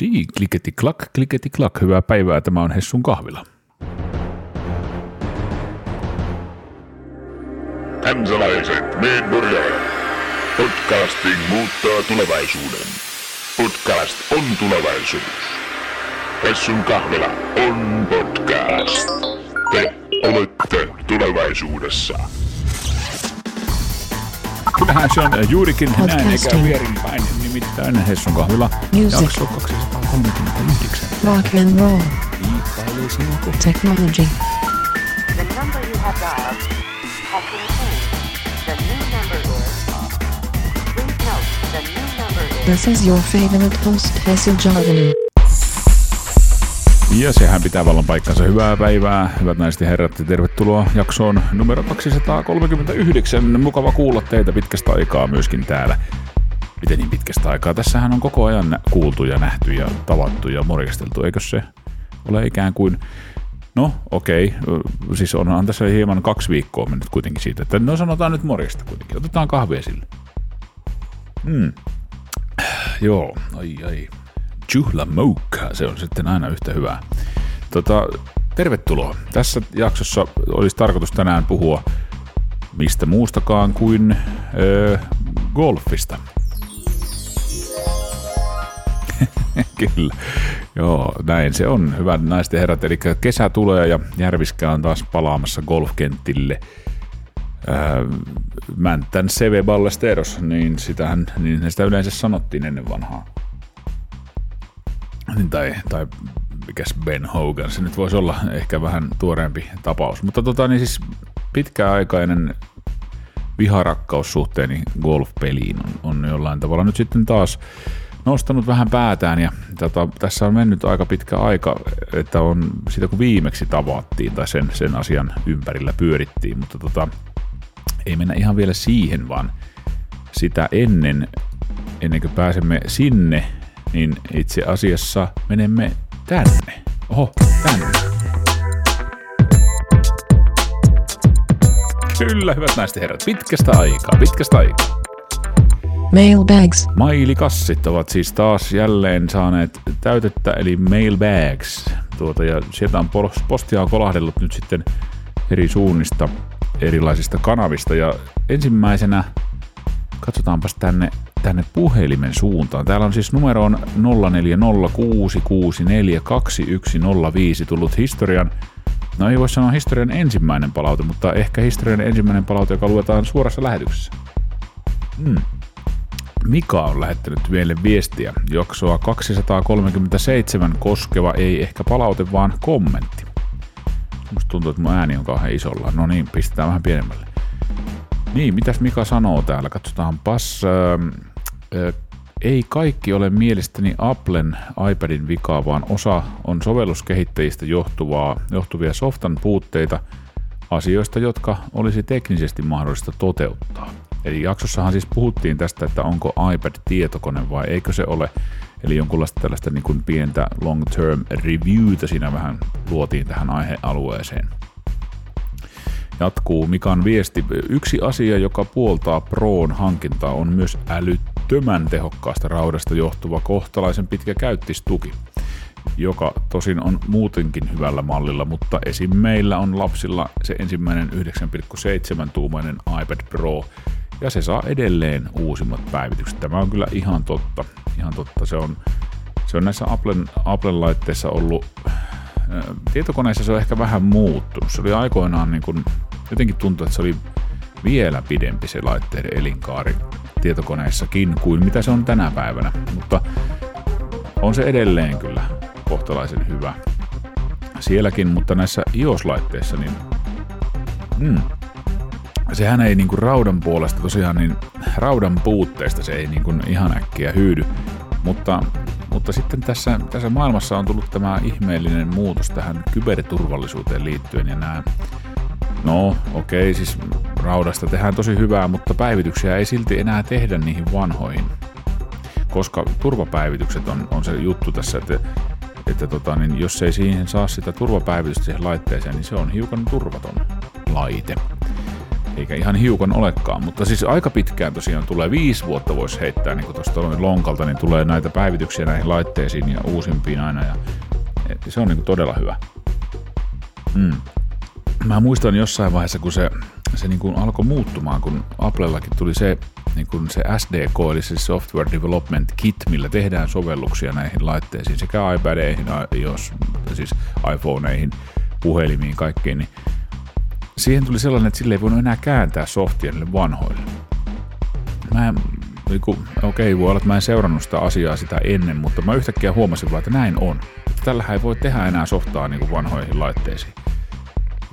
Niin, kliketi klak, kliketi klak. Hyvää päivää, tämä on Hessun kahvila. Kansalaiset, me. Podcasting muuttaa tulevaisuuden. Podcast on tulevaisuus. Hessun kahvila on podcast. Te olette tulevaisuussa. Kyllähän se on äh, juurikin näin eikä Podcasting. vierinpäin, nimittäin Hessun kahvila Music. jakso 239. rock and roll, Kiikkailee sinua kohti. technology, The number you have dialed has been changed. The new number is. Please note, the new number is. this is your favorite host Hessu Jarvinen. Ja sehän pitää vallan paikkansa. Hyvää päivää, hyvät naiset ja herrat, ja tervetuloa jaksoon numero 239. Mukava kuulla teitä pitkästä aikaa myöskin täällä. Miten niin pitkästä aikaa? Tässähän on koko ajan kuultu ja nähty ja tavattu ja morjasteltu, eikö se ole ikään kuin... No, okei. ö, Siis onhan tässä hieman kaksi viikkoa mennyt kuitenkin siitä, että no sanotaan nyt morjesta kuitenkin. Otetaan kahvia sille. Hmm. Joo, ai ai. Juhla Moukka, se on sitten aina yhtä hyvää. Tota, tervetuloa. Tässä jaksossa olisi tarkoitus tänään puhua mistä muustakaan kuin öö, golfista. Kyllä, joo, näin se on. Hyvät naiset ja herrat, eli kesä tulee ja Järviskä on taas palaamassa golfkenttille. Ää, Mäntän CV Ballesteros, niin, sitähän, niin sitä yleensä sanottiin ennen vanhaa. Niin, tai, tai mikäs Ben Hogan, se nyt voisi olla ehkä vähän tuoreempi tapaus. Mutta tota, niin siis pitkäaikainen viharakkaussuhteeni golfpeliin on, on jollain tavalla nyt sitten taas nostanut vähän päätään ja tota, tässä on mennyt aika pitkä aika, että on siitä kun viimeksi tavattiin tai sen, sen asian ympärillä pyörittiin, mutta tota, ei mennä ihan vielä siihen, vaan sitä ennen, ennen kuin pääsemme sinne, niin itse asiassa menemme tänne. Oho, tänne. Kyllä, hyvät naiset ja herrat, pitkästä aikaa, pitkästä aikaa. Mailbags, Mailikassit ovat siis taas jälleen saaneet täytettä, eli mailbags. Tuota, ja sieltä on pos- postia on kolahdellut nyt sitten eri suunnista, erilaisista kanavista. Ja ensimmäisenä, katsotaanpas tänne, tänne puhelimen suuntaan. Täällä on siis numero on 0406642105 tullut historian No ei voi sanoa historian ensimmäinen palaute, mutta ehkä historian ensimmäinen palaute, joka luetaan suorassa lähetyksessä. Hmm. Mika on lähettänyt meille viestiä. Jaksoa 237 koskeva ei ehkä palaute, vaan kommentti. Musta tuntuu, että mun ääni on kauhean isolla. No niin, pistetään vähän pienemmälle. Niin, mitäs Mika sanoo täällä? Katsotaanpas. Öö, öö, ei kaikki ole mielestäni Applen iPadin vikaa, vaan osa on sovelluskehittäjistä johtuvaa, johtuvia softan puutteita asioista, jotka olisi teknisesti mahdollista toteuttaa. Eli jaksossahan siis puhuttiin tästä, että onko iPad tietokone vai eikö se ole. Eli jonkunlaista tällaista niin kuin pientä long-term reviewtä siinä vähän luotiin tähän aihealueeseen. Jatkuu Mikan viesti. Yksi asia, joka puoltaa Proon hankintaa, on myös älyttömän tehokkaasta raudasta johtuva kohtalaisen pitkä käyttistuki, joka tosin on muutenkin hyvällä mallilla, mutta esim. meillä on lapsilla se ensimmäinen 9,7 tuumainen iPad Pro, ja se saa edelleen uusimmat päivitykset. Tämä on kyllä ihan totta. Ihan totta. Se on, se on näissä Applen, Applen laitteissa ollut Ö, tietokoneissa se on ehkä vähän muuttunut. Se oli aikoinaan niin kuin, jotenkin tuntuu, että se oli vielä pidempi se laitteiden elinkaari tietokoneissakin kuin mitä se on tänä päivänä. Mutta on se edelleen kyllä kohtalaisen hyvä sielläkin, mutta näissä iOS-laitteissa niin mm, sehän ei niinku raudan puolesta tosiaan, niin raudan puutteesta se ei niinku ihan äkkiä hyydy, mutta, mutta sitten tässä, tässä maailmassa on tullut tämä ihmeellinen muutos tähän kyberturvallisuuteen liittyen ja nämä No okei, siis raudasta tehdään tosi hyvää, mutta päivityksiä ei silti enää tehdä niihin vanhoihin. Koska turvapäivitykset on, on se juttu tässä, että, että tota, niin jos ei siihen saa sitä turvapäivitystä siihen laitteeseen, niin se on hiukan turvaton laite. eikä ihan hiukan olekaan, mutta siis aika pitkään tosiaan tulee, viisi vuotta voisi heittää niin tuosta lonkalta, niin tulee näitä päivityksiä näihin laitteisiin ja uusimpiin aina ja se on niin todella hyvä. Mm. Mä muistan jossain vaiheessa, kun se, se niin kuin alkoi muuttumaan, kun Applellakin tuli se, niin kuin se SDK, eli se Software Development Kit, millä tehdään sovelluksia näihin laitteisiin, sekä iPadeihin, jos, siis iPhoneihin, puhelimiin, kaikkiin, niin siihen tuli sellainen, että sille ei voinut enää kääntää softia niille vanhoille. Mä en, niin okei, okay, voi olla, että mä en seurannut sitä asiaa sitä ennen, mutta mä yhtäkkiä huomasin vaan, että näin on. Tällä ei voi tehdä enää softaa niin kuin vanhoihin laitteisiin.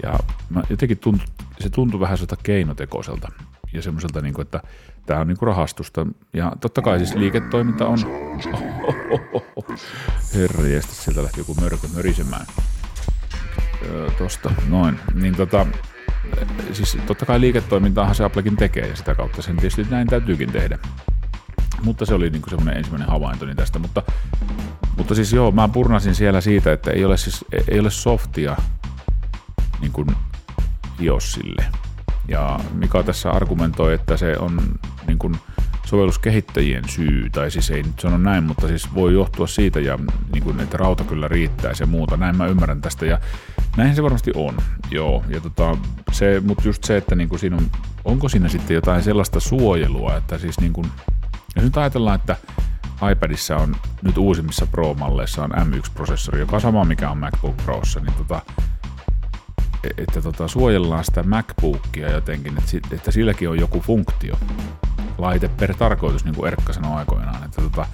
Ja mä jotenkin tuntui, se tuntui vähän sieltä keinotekoiselta ja semmoiselta, niin kuin, että tämä on niin kuin rahastusta. Ja totta kai siis liiketoiminta on... Herra sieltä lähti joku mörkö mörisemään. Öö, tosta, noin. Niin tota, siis totta kai liiketoimintaahan se Applekin tekee ja sitä kautta sen tietysti näin täytyykin tehdä. Mutta se oli niin semmoinen ensimmäinen havaintoni tästä. Mutta, mutta siis joo, mä purnasin siellä siitä, että ei ole, siis, ei ole softia niin kuin iOSille. Ja Mika tässä argumentoi, että se on niin kuin sovelluskehittäjien syy, tai siis ei nyt sano näin, mutta siis voi johtua siitä, ja niin kuin, että rauta kyllä riittää ja muuta. Näin mä ymmärrän tästä, ja näin se varmasti on, joo. Ja tota, se, mutta just se, että niin kuin siinä on, onko siinä sitten jotain sellaista suojelua, että siis niin kuin, jos nyt ajatellaan, että iPadissa on nyt uusimmissa Pro-malleissa on M1-prosessori, joka on sama mikä on MacBook Prossa, niin tota, että tota, suojellaan sitä MacBookia jotenkin, että, että silläkin on joku funktio, laite per tarkoitus, niin kuin Erkka sanoi aikoinaan, että, tota,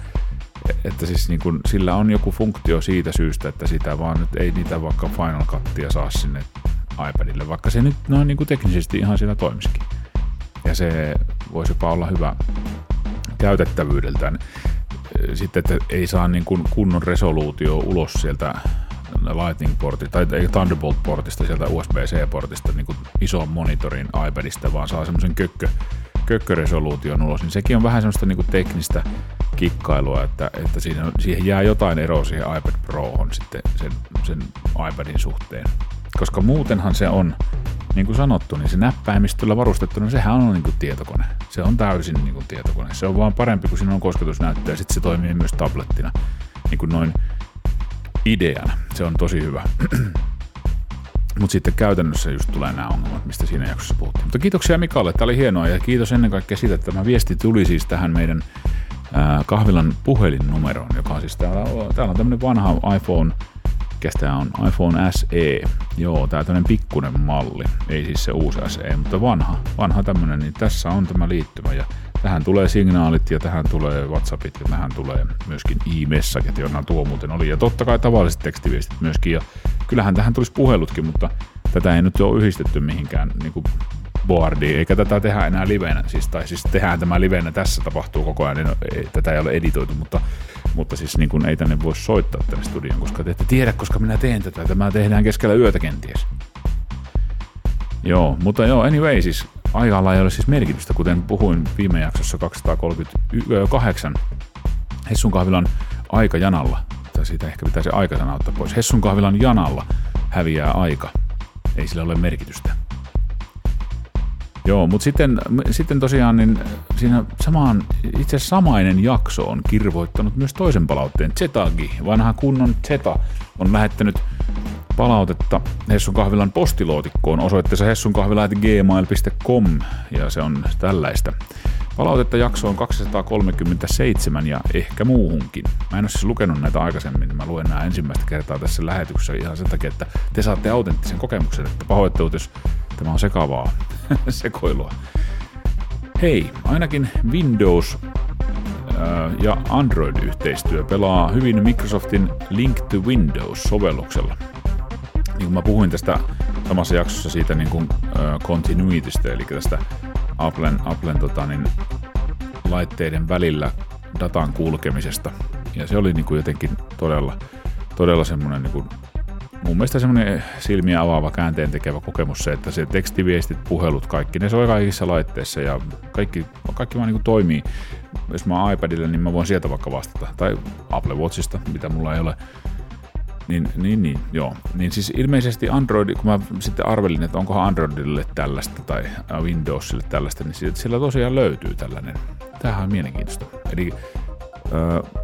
että siis niin kuin, sillä on joku funktio siitä syystä, että sitä vaan nyt ei niitä vaikka Final Cuttia saa sinne iPadille, vaikka se nyt noin niin kuin teknisesti ihan siinä toimisikin. Ja se voisi jopa olla hyvä käytettävyydeltään. Sitten, että ei saa niin kuin kunnon resoluutio ulos sieltä Lightning-portista, tai Thunderbolt-portista, sieltä USB-C-portista niin kuin ison monitorin iPadista, vaan saa semmoisen kökkö, kökköresoluution ulos, niin sekin on vähän semmoista niin kuin teknistä kikkailua, että, että siinä, siihen jää jotain eroa siihen iPad Prohon sitten sen, sen iPadin suhteen. Koska muutenhan se on, niin kuin sanottu, niin se näppäimistöllä varustettuna, sehän on niin kuin tietokone. Se on täysin niin kuin tietokone. Se on vaan parempi, kun siinä on kosketusnäyttö ja sitten se toimii myös tablettina. Niin kuin noin ideana. Se on tosi hyvä. Mutta sitten käytännössä just tulee nämä ongelmat, mistä siinä jaksossa puhuttiin. Mutta kiitoksia Mikalle, tämä oli hienoa ja kiitos ennen kaikkea siitä, että tämä viesti tuli siis tähän meidän ää, kahvilan puhelinnumeroon, joka on siis täällä, täällä on tämmöinen vanha iPhone, tämä on, iPhone SE. Joo, tämä tämmöinen pikkunen malli, ei siis se uusi SE, mutta vanha, vanha tämmöinen, niin tässä on tämä liittymä ja Tähän tulee signaalit ja tähän tulee WhatsAppit ja tähän tulee myöskin e-messaget, joilla tuo muuten oli. Ja totta kai tavalliset tekstiviestit myöskin. Ja kyllähän tähän tulisi puhelutkin, mutta tätä ei nyt ole yhdistetty mihinkään niin kuin boardiin, eikä tätä tehdä enää livenä. Siis, tai siis tehdään tämä livenä, tässä tapahtuu koko ajan, niin ei, tätä ei ole editoitu, mutta, mutta siis niin kuin ei tänne voi soittaa tänne studioon, koska te ette tiedä, koska minä teen tätä. Tämä tehdään keskellä yötä kenties. Joo, mutta joo, anyway, siis Ajalla ei ole siis merkitystä, kuten puhuin viime jaksossa 238 Hessun kahvilan aikajanalla, tai siitä ehkä pitäisi aikasana ottaa pois. Hessun kahvilan janalla häviää aika. Ei sillä ole merkitystä. Joo, mutta sitten, sitten tosiaan niin siinä samaan, itse samainen jakso on kirvoittanut myös toisen palautteen. Zetagi, vanha kunnon Zeta, on lähettänyt palautetta Hessun kahvilan postilootikkoon osoitteessa hessunkahvila.gmail.com ja se on tällaista. Palautetta jaksoon 237 ja ehkä muuhunkin. Mä en ole siis lukenut näitä aikaisemmin, mä luen nämä ensimmäistä kertaa tässä lähetyksessä ihan sen takia, että te saatte autenttisen kokemuksen, että pahoittelut, jos tämä on sekavaa sekoilua. Hei, ainakin Windows ja Android-yhteistyö pelaa hyvin Microsoftin Link to Windows-sovelluksella – niin kuin mä puhuin tästä samassa jaksossa siitä niin kuin, uh, continuitystä, eli tästä Applen, Applen tota, niin, laitteiden välillä datan kulkemisesta. Ja se oli niin kuin jotenkin todella, todella semmoinen niin kuin, mun mielestä semmoinen silmiä avaava käänteen tekevä kokemus se, että se tekstiviestit, puhelut, kaikki, ne soi kaikissa laitteissa ja kaikki, kaikki vaan niin toimii. Jos mä oon iPadilla, niin mä voin sieltä vaikka vastata. Tai Apple Watchista, mitä mulla ei ole Niin, niin, niin, joo. Niin siis ilmeisesti Android, kun mä sitten arvelin, että onkohan Androidille tällaista tai Windowsille tällaista, niin siellä tosiaan löytyy tällainen. Tämähän on mielenkiintoista. Eli uh,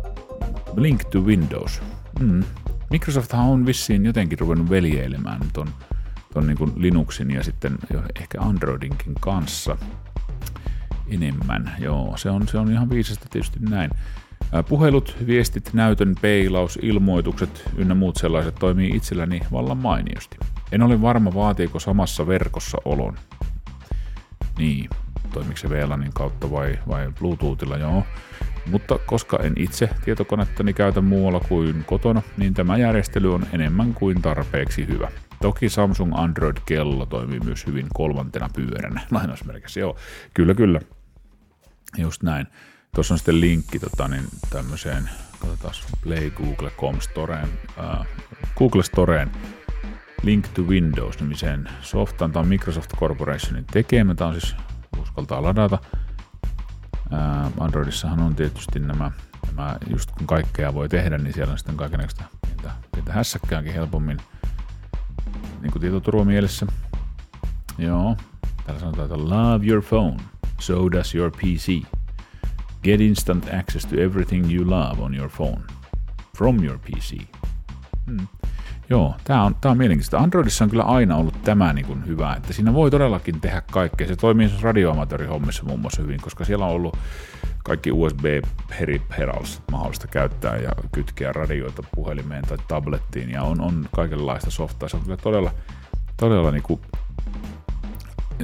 Link to Windows. Mm. Microsofthan on vissiin jotenkin ruvennut veljeilemään ton, ton niin kuin Linuxin ja sitten jo ehkä Androidinkin kanssa enemmän. Joo, se on, se on ihan viisasta tietysti näin. Puhelut, viestit, näytön peilaus, ilmoitukset ynnä muut sellaiset toimii itselläni vallan mainiosti. En ole varma vaatiiko samassa verkossa olon. Niin, toimiko se VLANin kautta vai, vai Bluetoothilla, joo. Mutta koska en itse tietokonettani käytä muualla kuin kotona, niin tämä järjestely on enemmän kuin tarpeeksi hyvä. Toki Samsung Android-kello toimii myös hyvin kolmantena pyöränä, lainausmerkissä. Joo, kyllä, kyllä. Just näin. Tuossa on sitten linkki tota, niin tämmöiseen, katsotaan, Play Google.com Storeen, äh, Google Storeen Link to Windows-nimiseen softaan. Tämä on Microsoft Corporationin tekemä. Tämä on siis uskaltaa ladata. Androidissahan on tietysti nämä, nämä, just kun kaikkea voi tehdä, niin siellä on sitten kaikenlaista pientä, pientä hässäkkääkin helpommin niin kuin tietoturvamielessä. Joo, täällä sanotaan, että love your phone, so does your PC. Get instant access to everything you love on your phone from your PC. Hmm. Joo, tämä on, tää on mielenkiintoista. Androidissa on kyllä aina ollut tämä niin kuin hyvä, että siinä voi todellakin tehdä kaikkea. Se toimii radioamatöörihommissa muun muassa hyvin, koska siellä on ollut kaikki USB-peripherals mahdollista käyttää ja kytkeä radioita puhelimeen tai tablettiin ja on, on kaikenlaista softaa. Se on kyllä todella, todella niin kuin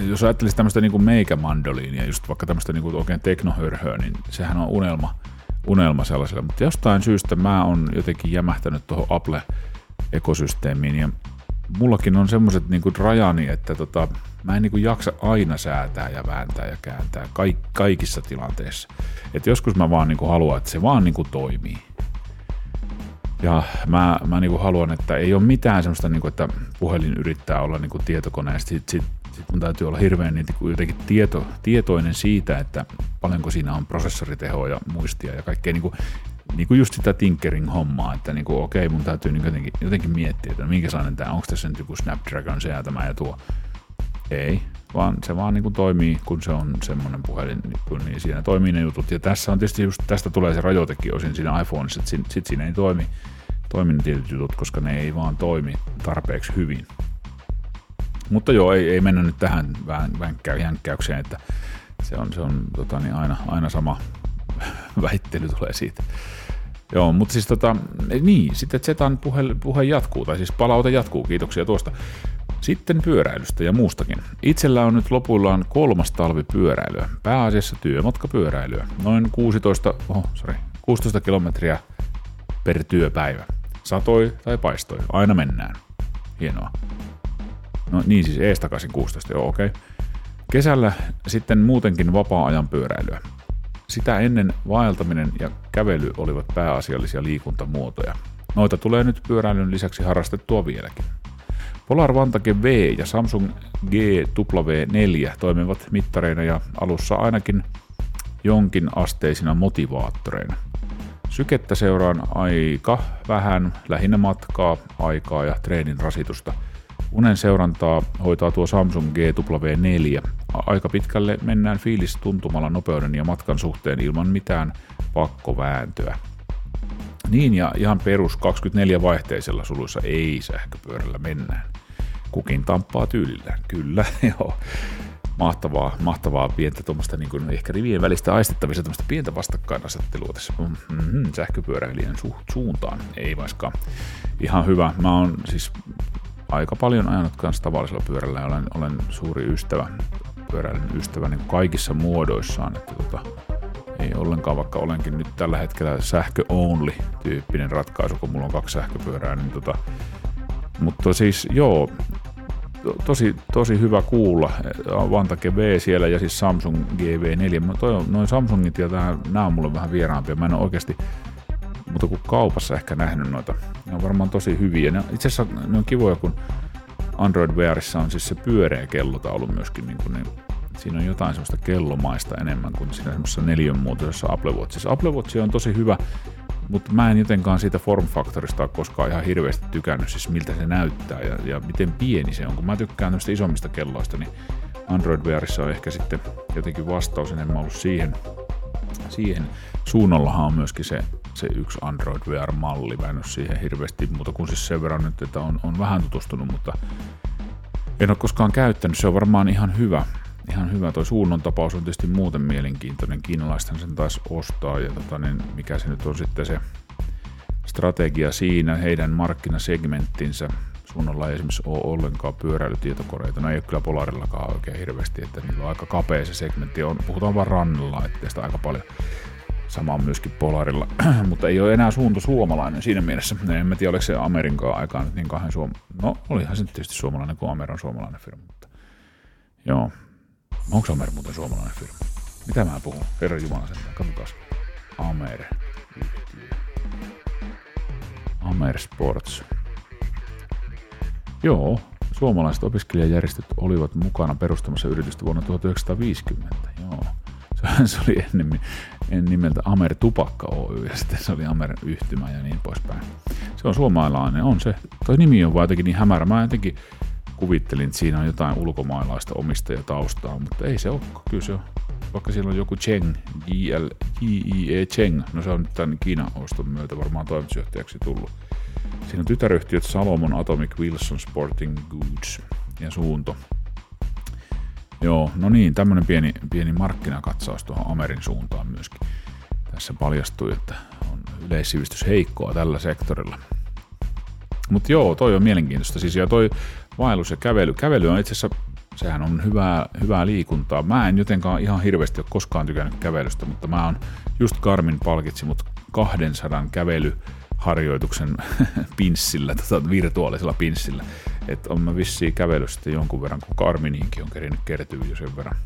jos ajattelisi tämmöistä niin kuin meikämandoliinia, just vaikka tämmöistä niin kuin oikein teknohörhöä, niin sehän on unelma, unelma sellaiselle. Mutta jostain syystä mä oon jotenkin jämähtänyt tuohon Apple-ekosysteemiin ja mullakin on semmoiset niin kuin rajani, että tota, mä en niin kuin jaksa aina säätää ja vääntää ja kääntää kaik, kaikissa tilanteissa. Et joskus mä vaan niin kuin haluan, että se vaan niin kuin toimii. Ja mä, mä niin kuin haluan, että ei ole mitään semmoista, niin kuin, että puhelin yrittää olla niin kuin tietokone ja sit, sit, mun täytyy olla hirveän niin jotenkin tieto, tietoinen siitä, että paljonko siinä on prosessoritehoa ja muistia ja kaikkea niin kuin, niin kuin just sitä tinkering-hommaa, että niin kuin, okei, mun täytyy niin jotenkin, jotenkin miettiä, että minkä sellainen tämä, onko tässä nyt joku Snapdragon se ja tämä ja tuo. Ei, vaan se vaan niin kuin toimii, kun se on semmoinen puhelin, niin, kun niin siinä toimii ne jutut. Ja tässä on tietysti just, tästä tulee se rajoitekin osin siinä iPhoneissa, että sit, sit siinä ei toimi, toimi ne tietyt jutut, koska ne ei vaan toimi tarpeeksi hyvin. Mutta joo, ei, ei mennä nyt tähän vähän vänkkä, jänkkäykseen, että se on, se on tota, niin aina, aina sama väittely tulee siitä. Joo, mutta siis tota, niin, sitten Zetan puhe, puhe jatkuu, tai siis palaute jatkuu, kiitoksia tuosta. Sitten pyöräilystä ja muustakin. Itsellä on nyt lopuillaan kolmas talvi pyöräilyä, pääasiassa työmatkapyöräilyä, noin 16, oh, sorry, 16 kilometriä per työpäivä. Satoi tai paistoi, aina mennään. Hienoa. No niin siis ees takaisin 16, joo okei. Okay. Kesällä sitten muutenkin vapaa-ajan pyöräilyä. Sitä ennen vaeltaminen ja kävely olivat pääasiallisia liikuntamuotoja. Noita tulee nyt pyöräilyn lisäksi harrastettua vieläkin. Polar Vantage V ja Samsung GW4 toimivat mittareina ja alussa ainakin jonkin asteisina motivaattoreina. Sykettä seuraan aika vähän, lähinnä matkaa, aikaa ja treenin rasitusta. Unen seurantaa hoitaa tuo Samsung GW4. Aika pitkälle mennään fiilis tuntumalla nopeuden ja matkan suhteen ilman mitään pakkovääntöä. Niin ja ihan perus 24 vaihteisella suluissa ei sähköpyörällä mennään. Kukin tamppaa tyylillään, kyllä, joo. Mahtavaa, mahtavaa pientä tuommoista niin kuin ehkä rivien välistä aistettavissa tuommoista pientä vastakkainasettelua tässä mm-hmm, sähköpyöräilijän su- suuntaan. Ei vaiskaan. Ihan hyvä. Mä oon siis aika paljon ajanut kanssa tavallisella pyörällä ja olen, olen suuri ystävä, pyöräilyn ystävä niin kaikissa muodoissaan. Että tota, ei ollenkaan, vaikka olenkin nyt tällä hetkellä sähkö only tyyppinen ratkaisu, kun mulla on kaksi sähköpyörää, niin tota, mutta siis joo, to- tosi, tosi hyvä kuulla. Vantake V siellä ja siis Samsung GV4. Mä toi, noin Samsungit ja tää, nämä on mulle vähän vieraampia. Mä en ole oikeasti mutta kuin kaupassa ehkä nähnyt noita. Ne on varmaan tosi hyviä. Ne, itse asiassa ne on kivoja, kun Android Wearissa on siis se pyöreä kellotaulu myöskin. Niin, kuin, niin siinä on jotain semmoista kellomaista enemmän kuin siinä semmoisessa neljön muotoisessa Apple Watchissa. Apple Watch on tosi hyvä mutta mä en jotenkaan siitä form factorista ole koskaan ihan hirveästi tykännyt, siis miltä se näyttää ja, ja miten pieni se on. Kun mä tykkään noista isommista kelloista, niin Android Wearissa on ehkä sitten jotenkin vastaus enemmän ollut siihen. siihen. Suunnallahan on myöskin se, se yksi Android Wear-malli, mä en ole siihen hirveästi muuta kuin siis sen verran nyt, että on, on vähän tutustunut, mutta en ole koskaan käyttänyt, se on varmaan ihan hyvä. Ihan hyvä. Toi suunnon tapaus on tietysti muuten mielenkiintoinen. Kiinalaisethan sen taas ostaa ja tota, niin mikä se nyt on sitten se strategia siinä, heidän markkinasegmenttinsä. Suunnalla ei esimerkiksi ole ollenkaan pyöräilytietokoneita. No ei ole kyllä Polarillakaan oikein hirveästi, että niillä on aika kapea se segmentti. On, puhutaan vaan rannalla, ettei sitä aika paljon. Sama on myöskin Polarilla, mutta ei ole enää suunto suomalainen siinä mielessä. En mä tiedä, oliko se Amerikan aikaan nyt niin kahden suom... No, olihan se tietysti suomalainen, kun Amer on suomalainen firma. Mutta... Joo. Onko Amer muuten suomalainen firma? Mitä mä puhun? Herra Jumala sen. Katsotaan. Amer. Amer Sports. Joo, suomalaiset opiskelijajärjestöt olivat mukana perustamassa yritystä vuonna 1950. Joo. Se, oli ennen, en nimeltä Amer Tupakka Oy ja sitten se oli Amer Yhtymä ja niin poispäin. Se on suomalainen, on se. Toi nimi on vaan jotenkin niin hämärä. Mä jotenkin kuvittelin, että siinä on jotain ulkomaalaista omistajataustaa, mutta ei se ole. Kyllä se on. Vaikka siellä on joku Cheng, JIE Cheng, no se on nyt tämän Kiinan oston myötä varmaan toimitusjohtajaksi tullut. Siinä on tytäryhtiöt Salomon Atomic Wilson Sporting Goods ja Suunto. Joo, no niin, tämmöinen pieni, pieni markkinakatsaus tuohon Amerin suuntaan myöskin. Tässä paljastui, että on yleissivistys heikkoa tällä sektorilla. Mutta joo, toi on mielenkiintoista. Siis ja toi vaellus ja kävely. Kävely on itse asiassa, sehän on hyvää, hyvää liikuntaa. Mä en jotenkaan ihan hirveästi ole koskaan tykännyt kävelystä, mutta mä oon just Karmin palkitsi mut 200 kävelyharjoituksen pinssillä, tota virtuaalisella pinssillä. Että on mä vissiin kävellyt sitten jonkun verran, kun Karminiinkin on kerinyt kertyä jo sen verran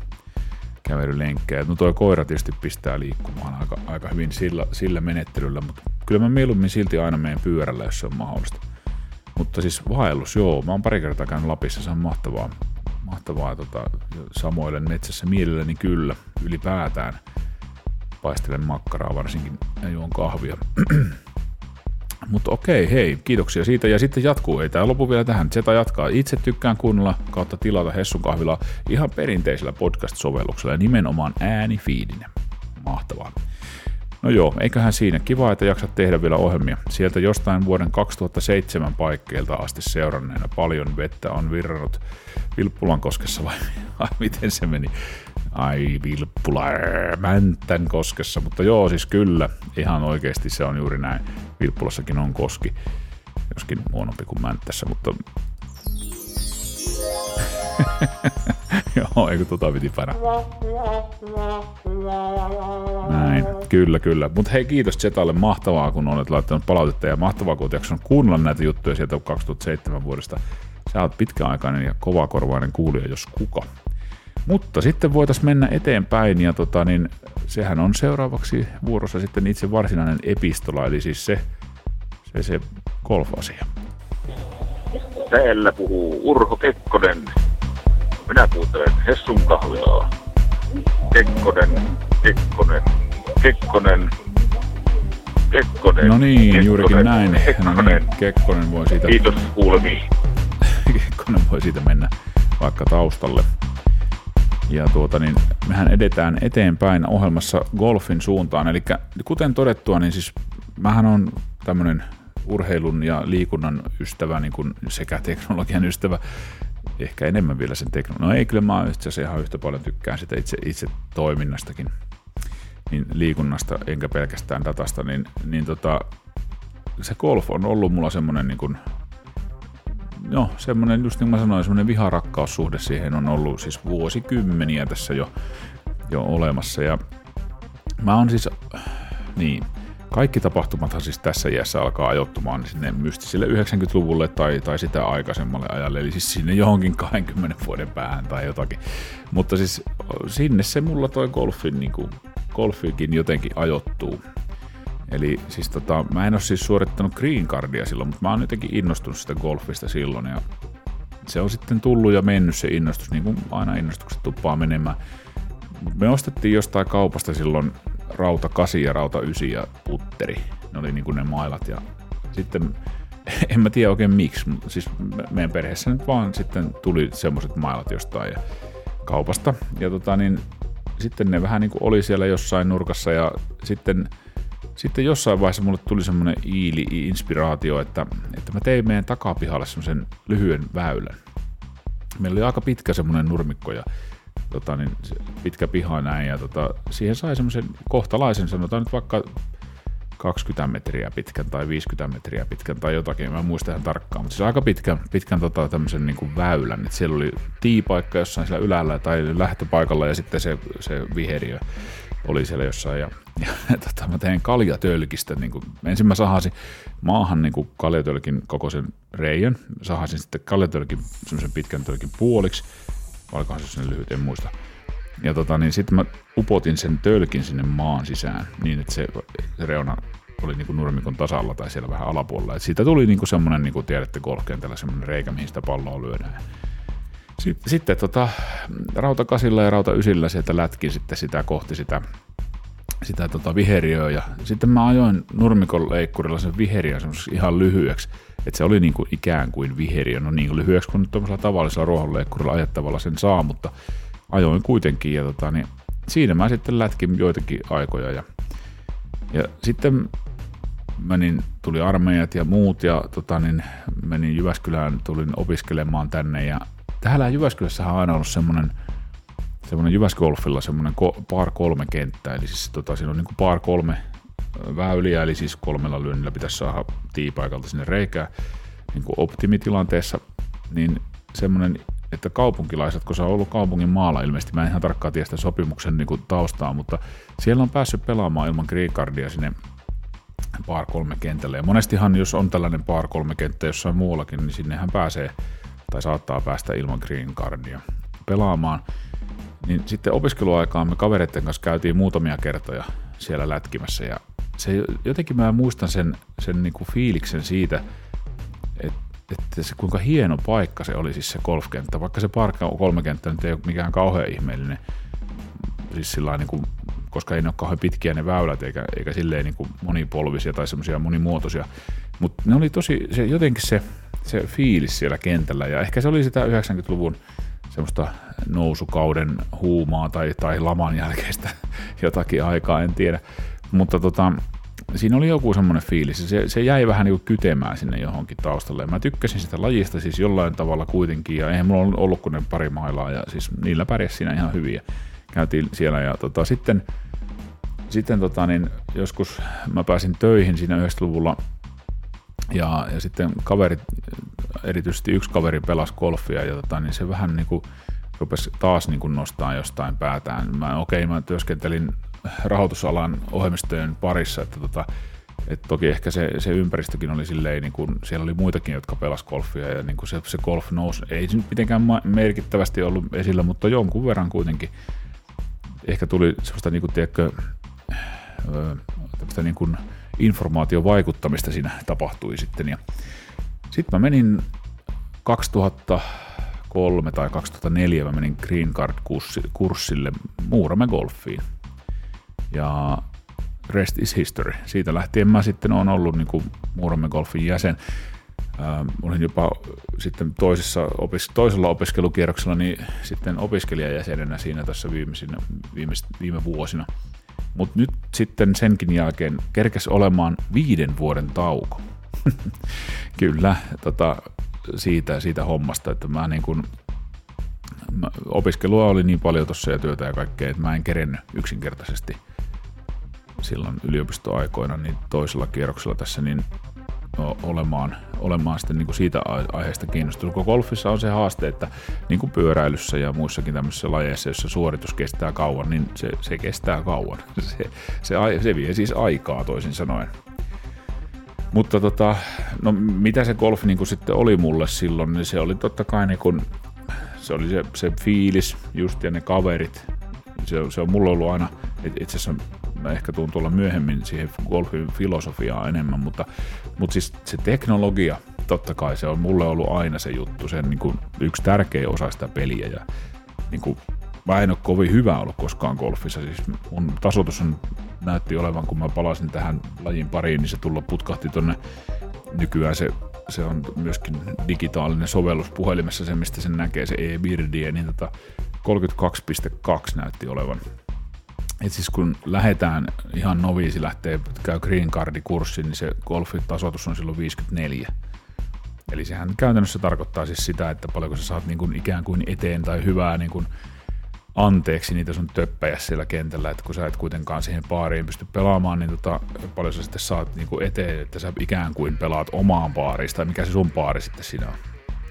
kävelylenkkejä. No toi koira tietysti pistää liikkumaan aika, aika hyvin sillä, sillä menettelyllä, mutta kyllä mä mieluummin silti aina menen pyörällä, jos se on mahdollista. Mutta siis vaellus, joo, mä oon pari kertaa käynyt Lapissa, se on mahtavaa. Mahtavaa, tota, samoilen metsässä mielelläni kyllä, ylipäätään. Paistelen makkaraa varsinkin ja juon kahvia. Mutta okei, hei, kiitoksia siitä. Ja sitten jatkuu, ei tämä lopu vielä tähän. Zeta jatkaa. Itse tykkään kuunnella kautta tilata Hessun kahvilaa ihan perinteisellä podcast-sovelluksella ja nimenomaan äänifiidinä. Mahtavaa. No joo, eiköhän siinä. Kiva, että jaksat tehdä vielä ohjelmia. Sieltä jostain vuoden 2007 paikkeilta asti seuranneena paljon vettä on virrannut Vilppulan koskessa vai, vai miten se meni? Ai Vilppula, Mäntän koskessa, mutta joo siis kyllä, ihan oikeasti se on juuri näin. Vilppulassakin on koski, joskin huonompi kuin Mänttässä, mutta Joo, eikö tota piti päänä. Näin, kyllä, kyllä. Mutta hei, kiitos Zetalle, mahtavaa kun olet laittanut palautetta ja mahtavaa kun olet kuunnella näitä juttuja sieltä 2007 vuodesta. Sä oot pitkäaikainen ja kovakorvainen kuulija, jos kuka. Mutta sitten voitaisiin mennä eteenpäin ja tota, niin, sehän on seuraavaksi vuorossa sitten itse varsinainen epistola, eli siis se, se, se golf-asia. Täällä puhuu Urho Kekkonen. Minä kuuntelen Hessun kahvilaa. Kekkonen, Kekkonen, Kekkonen, Kekkonen. No niin, Kekkonen, juurikin näin. No Kekkonen. niin, Kekkonen voi siitä Kiitos kuulemiin. Kekkonen voi siitä mennä vaikka taustalle. Ja tuota, niin mehän edetään eteenpäin ohjelmassa golfin suuntaan. Eli kuten todettua, niin siis mähän on tämmöinen urheilun ja liikunnan ystävä niin kuin sekä teknologian ystävä, ehkä enemmän vielä sen teknologian. No ei, kyllä mä itse asiassa ihan yhtä paljon tykkään sitä itse, itse toiminnastakin, niin liikunnasta enkä pelkästään datasta, niin, niin tota, se golf on ollut mulla semmoinen niin kuin no, semmoinen, just niin kuin mä sanoin, semmoinen viharakkaussuhde siihen on ollut siis vuosikymmeniä tässä jo, jo olemassa. Ja mä oon siis, niin, kaikki tapahtumathan siis tässä iässä alkaa ajoittumaan sinne mystisille 90-luvulle tai, tai sitä aikaisemmalle ajalle, eli siis sinne johonkin 20 vuoden päähän tai jotakin. Mutta siis sinne se mulla toi golfin, niin kuin, golfikin jotenkin ajoittuu. Eli siis tota, mä en ole siis suorittanut green cardia silloin, mutta mä oon jotenkin innostunut sitä golfista silloin ja se on sitten tullut ja mennyt se innostus, niin kuin aina innostukset tuppaa menemään. Me ostettiin jostain kaupasta silloin rauta 8 ja rauta 9 ja putteri. Ne oli niin kuin ne mailat ja sitten en mä tiedä oikein miksi, mutta siis me- meidän perheessä nyt vaan sitten tuli semmoiset mailat jostain ja kaupasta. Ja tota niin, sitten ne vähän niin kuin oli siellä jossain nurkassa ja sitten, sitten jossain vaiheessa mulle tuli semmoinen iili-inspiraatio, että, että mä tein meidän takapihalle semmoisen lyhyen väylän. Meillä oli aika pitkä semmoinen nurmikko ja tota, niin, pitkä piha näin ja tota, siihen sai semmoisen kohtalaisen, sanotaan nyt vaikka 20 metriä pitkän tai 50 metriä pitkän tai jotakin, mä en muista ihan tarkkaan, mutta siis aika pitkän, pitkän tota, tämmöisen niin kuin väylän, että siellä oli tiipaikka jossain siellä ylällä tai lähtöpaikalla ja sitten se, se viheriö oli siellä jossain ja, ja tota, mä tein kaljatölkistä, niin kuin, ensin mä sahasin maahan niin kuin kaljatölkin kokoisen reijän, sahasin sitten kaljatölkin semmoisen pitkän tölkin puoliksi, vai olikohan se lyhyt, en muista. Ja tota, niin sitten mä upotin sen tölkin sinne maan sisään niin, että se reuna oli niin kuin nurmikon tasalla tai siellä vähän alapuolella. Et siitä tuli niin kuin semmoinen, niin kuin tiedätte golfkentällä, semmoinen reikä, mihin sitä palloa lyödään. Sitten, sitten tota, rautakasilla ja rautaysillä sieltä lätkin sitten sitä kohti sitä, sitä tota viheriöä. Ja sitten mä ajoin nurmikon leikkurilla sen viheriön ihan lyhyeksi. Että se oli niin kuin ikään kuin viheriö, no niin lyhyeksi kuin tuollaisella tavallisella ruohonleikkurilla ajettavalla sen saa, mutta ajoin kuitenkin ja tota, niin siinä mä sitten lätkin joitakin aikoja ja, ja sitten menin, tuli armeijat ja muut ja tota, niin menin Jyväskylään, tulin opiskelemaan tänne ja täällä Jyväskylässä on aina ollut semmoinen semmoinen Jyväsgolfilla semmoinen ko- par kolme kenttä, eli siis tota, siinä on niin par kolme väyliä, eli siis kolmella lyönnillä pitäisi saada tiipaikalta sinne reikää niin kuin optimitilanteessa, niin semmoinen että kaupunkilaiset, kun se on ollut kaupungin maalla ilmeisesti, mä en ihan tarkkaan tiedä sitä sopimuksen niin kuin taustaa, mutta siellä on päässyt pelaamaan ilman green cardia sinne par kolme kentälle. Ja monestihan, jos on tällainen par kolme kenttä jossain muuallakin, niin sinnehän pääsee tai saattaa päästä ilman green cardia pelaamaan. Niin sitten opiskeluaikaan me kavereiden kanssa käytiin muutamia kertoja siellä lätkimässä ja se, jotenkin mä muistan sen, sen niin kuin fiiliksen siitä, että että se kuinka hieno paikka se oli siis se golfkenttä, vaikka se parkka kolme kenttä nyt ei ole mikään kauhean ihmeellinen, siis sillä niin kuin, koska ei ne ole kauhean pitkiä ne väylät eikä, eikä silleen niin kuin monipolvisia tai semmoisia monimuotoisia, mutta ne oli tosi, se, jotenkin se, se fiilis siellä kentällä ja ehkä se oli sitä 90-luvun semmoista nousukauden huumaa tai, tai laman jälkeistä jotakin aikaa, en tiedä, mutta tota, siinä oli joku semmoinen fiilis, se, se jäi vähän niin kytemään sinne johonkin taustalle. Mä tykkäsin sitä lajista siis jollain tavalla kuitenkin, ja eihän mulla ollut kuin ne pari mailaa, ja siis niillä pärjäs siinä ihan hyviä. Käytiin siellä, ja tota, sitten, sitten tota, niin joskus mä pääsin töihin siinä 90-luvulla, ja, ja sitten kaverit, erityisesti yksi kaveri pelasi golfia, ja tota, niin se vähän niin kuin rupesi taas niin kuin nostaa jostain päätään. Mä, okei, okay, mä työskentelin rahoitusalan ohjelmistojen parissa, että tota, et toki ehkä se, se ympäristökin oli silleen, niin kun siellä oli muitakin, jotka pelas golfia ja niin se, se golf nousi, ei se nyt mitenkään merkittävästi ollut esillä, mutta jonkun verran kuitenkin ehkä tuli sellaista niin kuin, tiedätkö, niin kuin informaatiovaikuttamista siinä tapahtui sitten. Ja sitten mä menin 2003 tai 2004 mä menin Green Card-kurssille Muurame Golfiin ja rest is history. Siitä lähtien mä sitten olen ollut niin kuin Muuramme Golfin jäsen. Äh, olin jopa sitten toisessa, opis, toisella opiskelukierroksella niin sitten opiskelijajäsenenä siinä tässä viimeisinä, viime, viime vuosina. Mutta nyt sitten senkin jälkeen kerkes olemaan viiden vuoden tauko. Kyllä, tota, siitä, siitä hommasta, että mä niin kuin, mä, opiskelua oli niin paljon tuossa ja työtä ja kaikkea, että mä en kerennyt yksinkertaisesti – silloin yliopistoaikoina niin toisella kierroksella tässä niin olemaan, olemaan sitten niin kuin siitä aiheesta kiinnostunut. Kun golfissa on se haaste, että niin kuin pyöräilyssä ja muissakin tämmöisissä lajeissa, jossa suoritus kestää kauan, niin se, se kestää kauan. Se, se, se vie siis aikaa toisin sanoen. Mutta tota, no mitä se golf niin kuin sitten oli mulle silloin, niin se oli totta kai niin kuin, se oli se, se fiilis just ja ne kaverit. Se, se on mulla ollut aina, itse asiassa mä ehkä tuun tulla myöhemmin siihen golfin filosofiaan enemmän, mutta, mutta siis se teknologia, totta kai se on mulle ollut aina se juttu, se niin kuin yksi tärkeä osa sitä peliä ja niin kuin, mä en ole kovin hyvä ollut koskaan golfissa, siis mun tasotus on näytti olevan, kun mä palasin tähän lajin pariin, niin se tulla putkahti tonne nykyään se, se on myöskin digitaalinen sovellus puhelimessa, se mistä sen näkee, se e-birdie, niin tota 32.2 näytti olevan. Et siis kun lähdetään ihan noviisi lähtee, käy green cardi kurssi, niin se golfin tasoitus on silloin 54. Eli sehän käytännössä tarkoittaa siis sitä, että paljonko sä saat niin kuin ikään kuin eteen tai hyvää niin kuin anteeksi niitä sun töppäjä siellä kentällä, että kun sä et kuitenkaan siihen paariin pysty pelaamaan, niin tota, paljon sä sitten saat niin kuin eteen, että sä ikään kuin pelaat omaan paariin, tai mikä se sun paari sitten siinä on.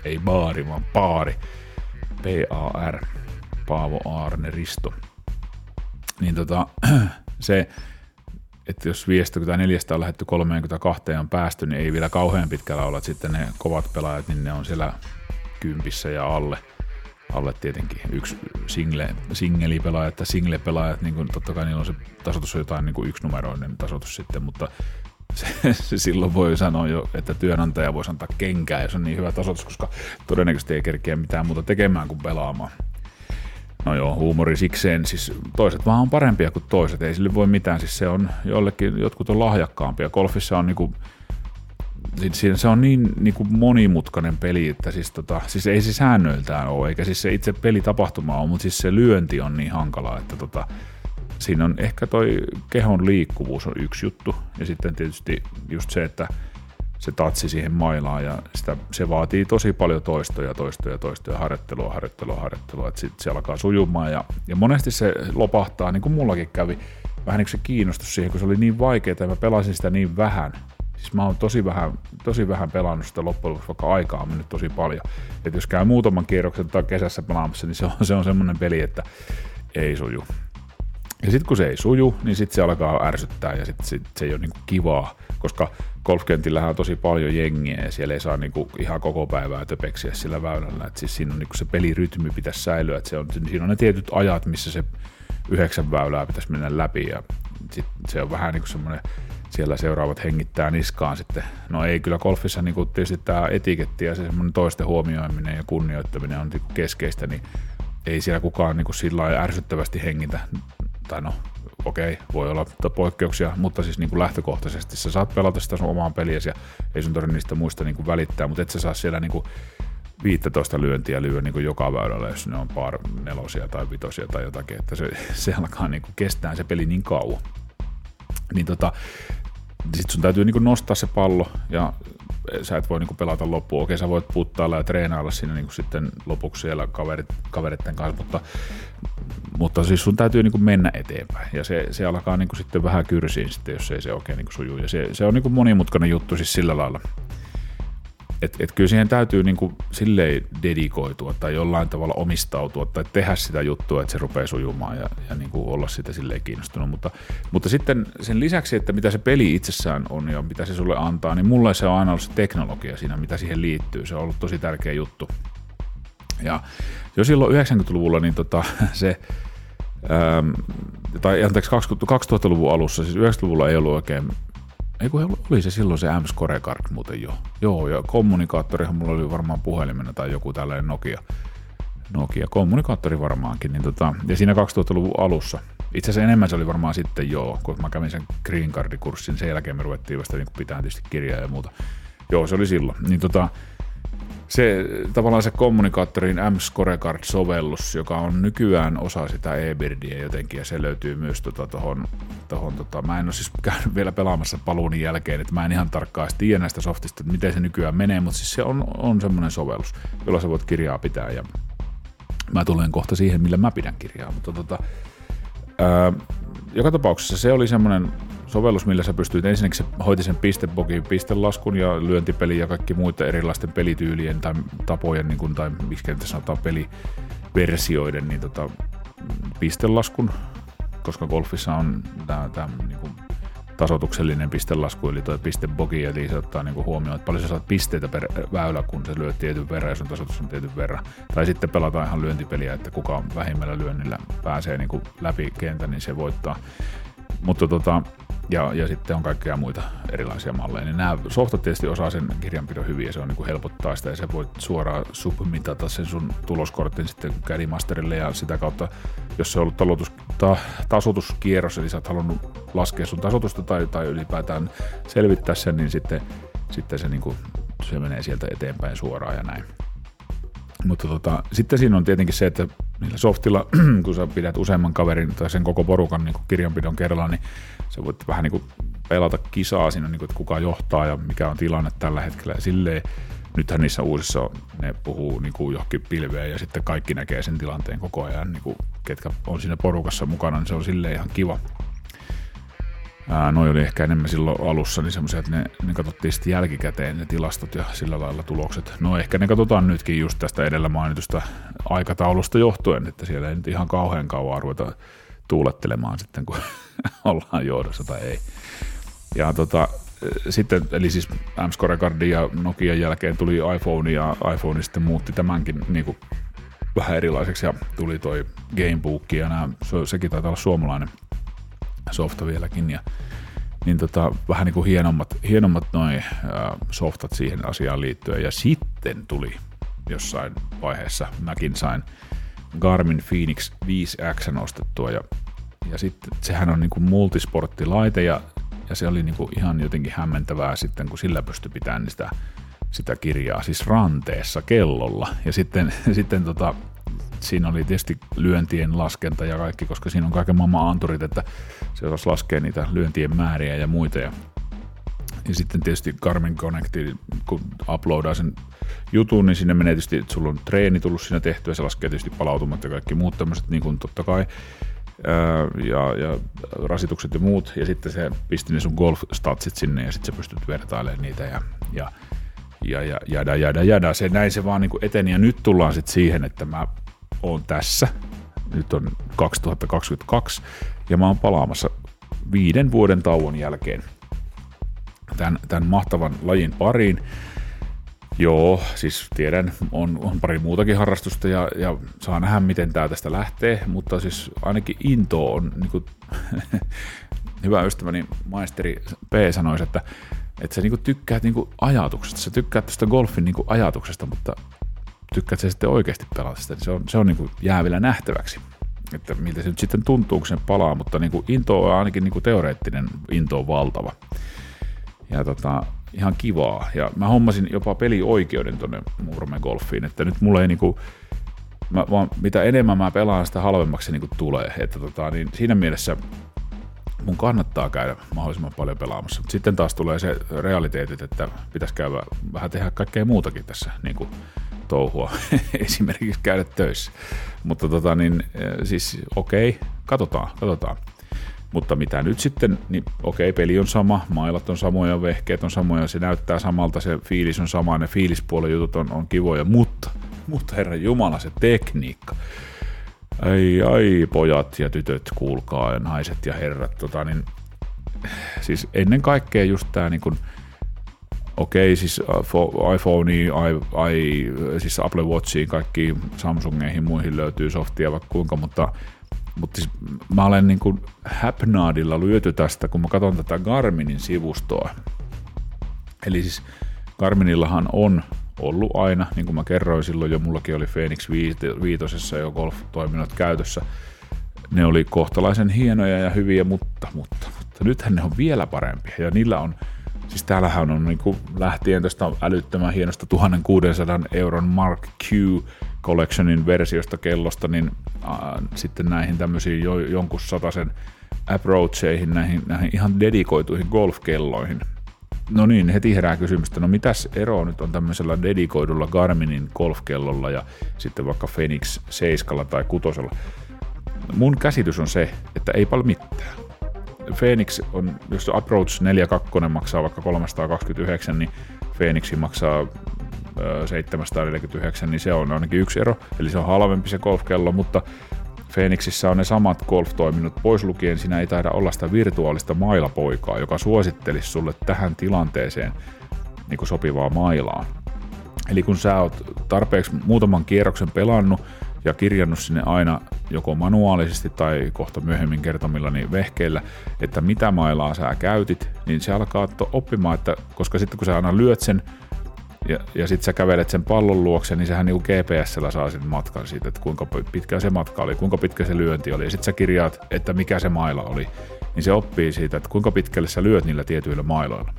Ei baari, vaan paari. P-A-R. Paavo Aarne Risto. Niin tota, se, että jos 54 on lähdetty 32 on päästy, niin ei vielä kauhean pitkällä olla, että sitten ne kovat pelaajat, niin ne on siellä kympissä ja alle. Alle tietenkin yksi single, singelipelaajat tai single-pelaajat, niin kuin totta kai niillä on se tasoitus on jotain niin kuin yksinumeroinen tasoitus sitten, mutta se, se silloin voi sanoa jo, että työnantaja voisi antaa kenkää, jos on niin hyvä tasoitus, koska todennäköisesti ei kerkeä mitään muuta tekemään kuin pelaamaan. No joo, huumori sikseen, siis toiset vaan on parempia kuin toiset, ei sille voi mitään, siis se on jollekin, jotkut on lahjakkaampia. Golfissa on niinku, siis se on niin niinku monimutkainen peli, että siis, tota, siis ei se säännöiltään ole, eikä siis se itse pelitapahtuma ole, mutta siis se lyönti on niin hankalaa, että tota, siinä on ehkä toi kehon liikkuvuus on yksi juttu, ja sitten tietysti just se, että se tatsi siihen mailaan ja sitä, se vaatii tosi paljon toistoja, toistoja, toistoja, harjoittelua, harjoittelua, harjoittelua, että sitten se alkaa sujumaan ja, ja monesti se lopahtaa, niin kuin mullakin kävi, vähän niin kuin se kiinnostus siihen, kun se oli niin vaikeaa ja mä pelasin sitä niin vähän. Siis mä oon tosi vähän, tosi vähän pelannut sitä loppujen lopuksi, vaikka aikaa on mennyt tosi paljon. Että jos käy muutaman kierroksen tai kesässä pelaamassa, niin se on, se on semmoinen peli, että ei suju. Ja sitten kun se ei suju, niin sitten se alkaa ärsyttää ja sitten sit se ei ole niinku kivaa, koska golfkentillähän on tosi paljon jengiä ja siellä ei saa niinku ihan koko päivää töpeksiä sillä väylällä. Et siis siinä on niinku se pelirytmi pitäisi säilyä, että se on, siinä on ne tietyt ajat, missä se yhdeksän väylää pitäisi mennä läpi ja sit se on vähän niin kuin semmoinen, siellä seuraavat hengittää niskaan sitten. No ei kyllä golfissa niin kuin tietysti tämä etiketti ja se semmoinen toisten huomioiminen ja kunnioittaminen on niin keskeistä, niin ei siellä kukaan niin kuin sillä lailla ärsyttävästi hengitä. Tai no, okei, voi olla poikkeuksia, mutta siis niin kuin lähtökohtaisesti sä saat pelata sitä sun omaan peliäsi ja ei sun tarvitse niistä muista niin kuin välittää, mutta et sä saa siellä niin kuin 15 lyöntiä lyö niin kuin joka väylällä, jos ne on par nelosia tai vitosia tai jotakin, että se, se alkaa niin kuin kestää se peli niin kauan. Niin tota, sit sun täytyy niin kuin nostaa se pallo ja sä et voi niin kuin pelata loppuun. Okei, sä voit puttailla ja treenailla siinä niin kuin sitten lopuksi siellä kaverit, kaveritten kanssa, mutta, mutta siis sun täytyy niin kuin mennä eteenpäin. Ja se, se alkaa niin kuin sitten vähän kyrsiin sitten, jos ei se oikein niin kuin suju. Ja se, se on niin kuin monimutkainen juttu siis sillä lailla. Et, et kyllä siihen täytyy niin kuin silleen dedikoitua tai jollain tavalla omistautua tai tehdä sitä juttua, että se rupeaa sujumaan ja, ja niin kuin olla sitä silleen kiinnostunut. Mutta, mutta sitten sen lisäksi, että mitä se peli itsessään on ja mitä se sulle antaa, niin mulle se on aina ollut se teknologia siinä, mitä siihen liittyy. Se on ollut tosi tärkeä juttu. Ja jo silloin 90-luvulla niin tota, se, ähm, tai anteeksi 2000-luvun alussa, siis 90-luvulla ei ollut oikein ei kun oli se silloin se Ams Corecard muuten jo. Joo, ja kommunikaattorihan mulla oli varmaan puhelimena tai joku tällainen Nokia. Nokia, kommunikaattori varmaankin. Niin tota, ja siinä 2000-luvun alussa, itse asiassa enemmän se oli varmaan sitten joo, kun mä kävin sen Green Card-kurssin, sen jälkeen me ruvettiin vasta niin pitää tietysti kirjaa ja muuta. Joo, se oli silloin. Niin tota, se tavallaan se kommunikaattorin M Scorecard-sovellus, joka on nykyään osa sitä e-birdia jotenkin, ja se löytyy myös tuohon, tota, tohon, tota, mä en ole siis käynyt vielä pelaamassa paluunin jälkeen, että mä en ihan tarkkaan tiedä näistä softista, että miten se nykyään menee, mutta siis se on, on semmoinen sovellus, jolla sä voit kirjaa pitää, ja mä tulen kohta siihen, millä mä pidän kirjaa, mutta tota, ää, joka tapauksessa se oli semmoinen sovellus, millä sä pystyt ensinnäkin se hoiti sen pistebogin, pistelaskun ja lyöntipeli ja kaikki muita erilaisten pelityylien tai tapojen, niin kuin, tai miksi nyt sanotaan peliversioiden, niin tota, pistelaskun, koska golfissa on tämä niin tasotuksellinen pistelasku, eli tuo pistebogi, eli se ottaa niin huomioon, että paljon sä saat pisteitä per väylä, kun se lyöt tietyn verran, ja sun tasotus on tietyn verran. Tai sitten pelataan ihan lyöntipeliä, että kuka on vähimmällä lyönnillä pääsee niin läpi kentän, niin se voittaa. Mutta tota, ja, ja sitten on kaikkea muita erilaisia malleja. Niin nämä softat tietysti osaa sen kirjanpidon hyvin ja se on niin kuin helpottaa sitä ja sä voit suoraan submitata sen sun tuloskortin sitten Caddymasterille ja sitä kautta, jos se on ollut talotus, ta, tasoituskierros, eli sä oot halunnut laskea sun tasotusta tai, tai ylipäätään selvittää sen, niin sitten, sitten se, niin kuin, se menee sieltä eteenpäin suoraan ja näin. Mutta tota, sitten siinä on tietenkin se, että niillä softilla, kun sä pidät useamman kaverin tai sen koko porukan niin kirjanpidon kerralla, niin sä voit vähän niin kuin pelata kisaa siinä, niin kuin, että kuka johtaa ja mikä on tilanne tällä hetkellä. Ja silleen, nythän niissä uusissa ne puhuu niin kuin johonkin pilveen ja sitten kaikki näkee sen tilanteen koko ajan, niin kuin, ketkä on siinä porukassa mukana, niin se on silleen ihan kiva. Ää, noi oli ehkä enemmän silloin alussa niin semmoisia, että ne, ne katsottiin sitten jälkikäteen ne tilastot ja sillä lailla tulokset. No ehkä ne katsotaan nytkin just tästä edellä mainitusta aikataulusta johtuen, että siellä ei nyt ihan kauhean kauan ruveta tuulettelemaan sitten, kun ollaan johdossa tai ei. Ja tota, sitten, eli siis Cardin ja Nokian jälkeen tuli iPhone ja iPhone sitten muutti tämänkin niin kuin vähän erilaiseksi ja tuli toi Gamebook ja nämä, se, sekin taitaa olla suomalainen softa vieläkin ja niin tota, vähän niin kuin hienommat, hienommat noin softat siihen asiaan liittyen. Ja sitten tuli jossain vaiheessa, mäkin sain Garmin Phoenix 5X ostettua ja, ja sitten sehän on niin kuin multisporttilaite ja, ja se oli niin kuin ihan jotenkin hämmentävää sitten, kun sillä pystyi pitämään sitä, sitä kirjaa siis ranteessa kellolla. Ja sitten, sitten tota, siinä oli tietysti lyöntien laskenta ja kaikki, koska siinä on kaiken maailman anturit, että se osasi laskea niitä lyöntien määriä ja muita. Ja, ja sitten tietysti Garmin Connecti, kun uploadaa sen jutun, niin sinne menee tietysti, että sulla on treeni tullut siinä tehtyä, se laskee tietysti palautumat ja kaikki muut tämmöiset, niin kuin totta kai, ja, ja rasitukset ja muut, ja sitten se pisti ne sun golf-statsit sinne, ja sitten sä pystyt vertailemaan niitä, ja, ja ja, ja jada, jada, jada. Se, näin se vaan niin kuin eteni, ja nyt tullaan sitten siihen, että mä oon tässä. Nyt on 2022 ja mä oon palaamassa viiden vuoden tauon jälkeen tämän, tämän mahtavan lajin pariin. Joo, siis tiedän, on, on pari muutakin harrastusta ja, ja saa nähdä, miten tämä tästä lähtee, mutta siis ainakin into on, niin kuin, hyvä ystäväni maisteri P sanoisi, että, että sä niin kuin tykkäät niin kuin ajatuksesta, sä tykkäät tästä golfin niin kuin ajatuksesta, mutta tykkäät sä sitten oikeasti pelata sitä, niin se on, se on niin kuin jää vielä nähtäväksi, että miltä se nyt sitten tuntuu, kun se palaa, mutta niin kuin into on ainakin niin kuin teoreettinen into on valtava. Ja tota, ihan kivaa. Ja mä hommasin jopa pelioikeuden tuonne Murme Golfiin, että nyt mulle ei niinku, mä, vaan mitä enemmän mä pelaan, sitä halvemmaksi se niinku tulee. Että tota, niin siinä mielessä mun kannattaa käydä mahdollisimman paljon pelaamassa. Mutta sitten taas tulee se realiteetit, että pitäisi käydä vähän tehdä kaikkea muutakin tässä niin kuin touhua, esimerkiksi käydä töissä. Mutta tota, niin, siis okei, okay, katsotaan, katsotaan. Mutta mitä nyt sitten, niin okei, peli on sama, mailat on samoja, vehkeet on samoja, se näyttää samalta, se fiilis on sama, ne fiilispuolen jutut on, on kivoja, mutta, mutta herra Jumala, se tekniikka. Ai, ai, pojat ja tytöt, kuulkaa, ja naiset ja herrat, tota, niin, siis ennen kaikkea just tämä niin kuin, okei, siis iPhone, i, i, siis Apple Watchiin, kaikki Samsungeihin, muihin löytyy softia vaikka kuinka, mutta mutta siis mä olen niin kuin Hapnadilla lyöty tästä, kun mä katson tätä Garminin sivustoa. Eli siis Garminillahan on ollut aina, niin kuin mä kerroin silloin jo, mullakin oli Phoenix 5 jo golf-toiminnot käytössä. Ne oli kohtalaisen hienoja ja hyviä, mutta, mutta, mutta nythän ne on vielä parempia ja niillä on Siis täällähän on niin kuin lähtien tästä älyttömän hienosta 1600 euron Mark Q Collectionin versiosta kellosta, niin äh, sitten näihin tämmöisiin jo, jonkun sataisen approacheihin, näihin, näihin ihan dedikoituihin golfkelloihin. No niin, heti herää kysymystä, no mitäs eroa nyt on tämmöisellä dedikoidulla Garminin golfkellolla ja sitten vaikka Phoenix 7 tai 6. Mun käsitys on se, että ei paljon mitään. Phoenix on, jos Approach 4.2 maksaa vaikka 329, niin Phoenix maksaa 749, niin se on ainakin yksi ero, eli se on halvempi se golfkello, mutta Phoenixissä on ne samat golf-toiminnot pois lukien, siinä ei taida olla sitä virtuaalista mailapoikaa, joka suosittelisi sulle tähän tilanteeseen niin kuin sopivaa mailaa. Eli kun sä oot tarpeeksi muutaman kierroksen pelannut ja kirjannut sinne aina joko manuaalisesti tai kohta myöhemmin kertomillani vehkeillä, että mitä mailaa sä käytit, niin se alkaa oppimaan, että koska sitten kun sä aina lyöt sen ja, ja sitten sä kävelet sen pallon luokse, niin sehän niinku GPSllä saa sen matkan siitä, että kuinka pitkä se matka oli, kuinka pitkä se lyönti oli. Ja sitten sä kirjaat, että mikä se maila oli. Niin se oppii siitä, että kuinka pitkälle sä lyöt niillä tietyillä mailoilla.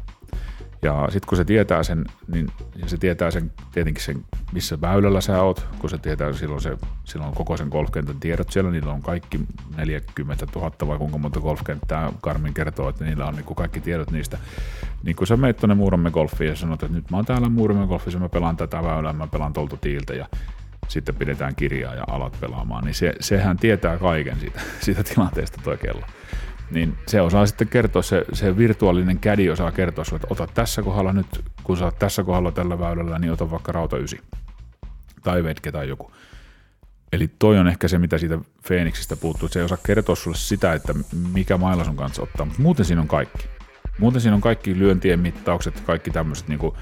Ja sitten kun se tietää sen, niin se tietää sen, tietenkin sen, missä väylällä sä oot, kun se tietää silloin, se, silloin koko sen golfkentän tiedot siellä, niillä on kaikki 40 000 vai kuinka monta golfkenttää Karmin kertoo, että niillä on niin kaikki tiedot niistä. Niin kun sä meet tuonne Muuramme golfiin ja sanot, että nyt mä oon täällä Muuramme golfissa, mä pelaan tätä väylää, mä pelaan tolta tiiltä ja sitten pidetään kirjaa ja alat pelaamaan, niin se, sehän tietää kaiken siitä, siitä tilanteesta toi kello niin se osaa sitten kertoa, se, se virtuaalinen kädi osaa kertoa sulle, että ota tässä kohdalla nyt, kun sä oot tässä kohdalla tällä väylällä, niin ota vaikka rauta ysi. Tai vetke tai joku. Eli toi on ehkä se, mitä siitä Phoenixistä puuttuu, että se ei osaa kertoa sulle sitä, että mikä mailla sun kanssa ottaa, mutta muuten siinä on kaikki. Muuten siinä on kaikki lyöntien mittaukset, kaikki tämmöiset niin kuin,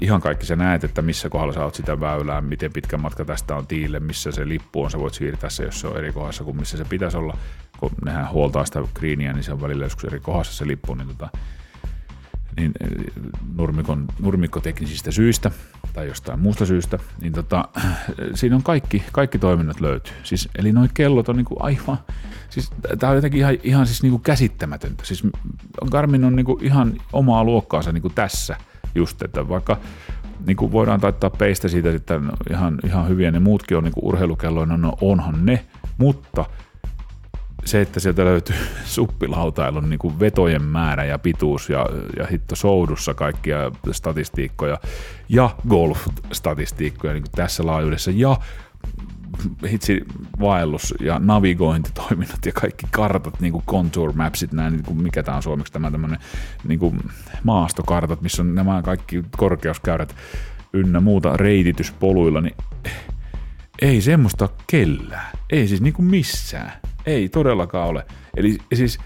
ihan kaikki sä näet, että missä kohdalla sä oot sitä väylää, miten pitkä matka tästä on tiille, missä se lippu on, sä voit siirtää se, jos se on eri kohdassa kuin missä se pitäisi olla. Kun nehän huoltaa sitä greenia, niin se on välillä joskus eri kohdassa se lippu, niin, tota, niin nurmikon, nurmikkoteknisistä syistä tai jostain muusta syystä, niin tota, siinä on kaikki, kaikki toiminnot löytyy. Siis, eli nuo kellot on niinku aivan, siis tämä on jotenkin ihan, ihan siis niinku käsittämätöntä. Siis Garmin on niinku ihan omaa luokkaansa niinku tässä – just, että vaikka niin kuin voidaan taittaa peistä siitä että no, ihan, ihan hyviä ne muutkin on niin kuin urheilukelloina, no onhan ne, mutta se, että sieltä löytyy suppilautailun niin kuin vetojen määrä ja pituus ja, ja hitto soudussa kaikkia statistiikkoja ja golf-statistiikkoja niin kuin tässä laajuudessa. Ja hitsi vaellus ja navigointitoiminnot ja kaikki kartat, niin kuin contour mapsit, näin, niin kuin mikä tämä on suomeksi tämä tämmöinen niin kuin maastokartat, missä on nämä kaikki korkeuskäyrät ynnä muuta reitityspoluilla, niin ei semmoista kellään. Ei siis niin kuin missään. Ei todellakaan ole. Eli siis,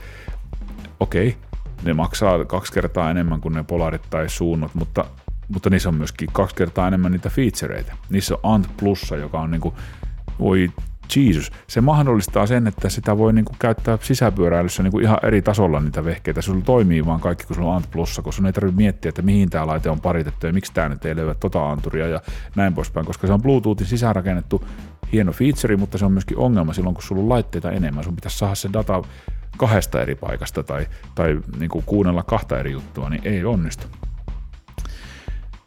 okei, okay, ne maksaa kaksi kertaa enemmän kuin ne polarit tai suunnat, mutta, mutta niissä on myöskin kaksi kertaa enemmän niitä featureita. Niissä on Ant Plussa, joka on niinku voi Jesus, se mahdollistaa sen, että sitä voi niinku käyttää sisäpyöräilyssä niinku ihan eri tasolla niitä vehkeitä. Sulla toimii vaan kaikki, kun sulla on Ant Plussa, kun sun ei tarvitse miettiä, että mihin tämä laite on paritettu ja miksi tämä nyt ei löyä tota anturia ja näin poispäin, koska se on Bluetoothin sisäänrakennettu hieno feature, mutta se on myöskin ongelma silloin, kun sulla on laitteita enemmän. Sun pitäisi saada se data kahdesta eri paikasta tai, tai niinku kuunnella kahta eri juttua, niin ei onnistu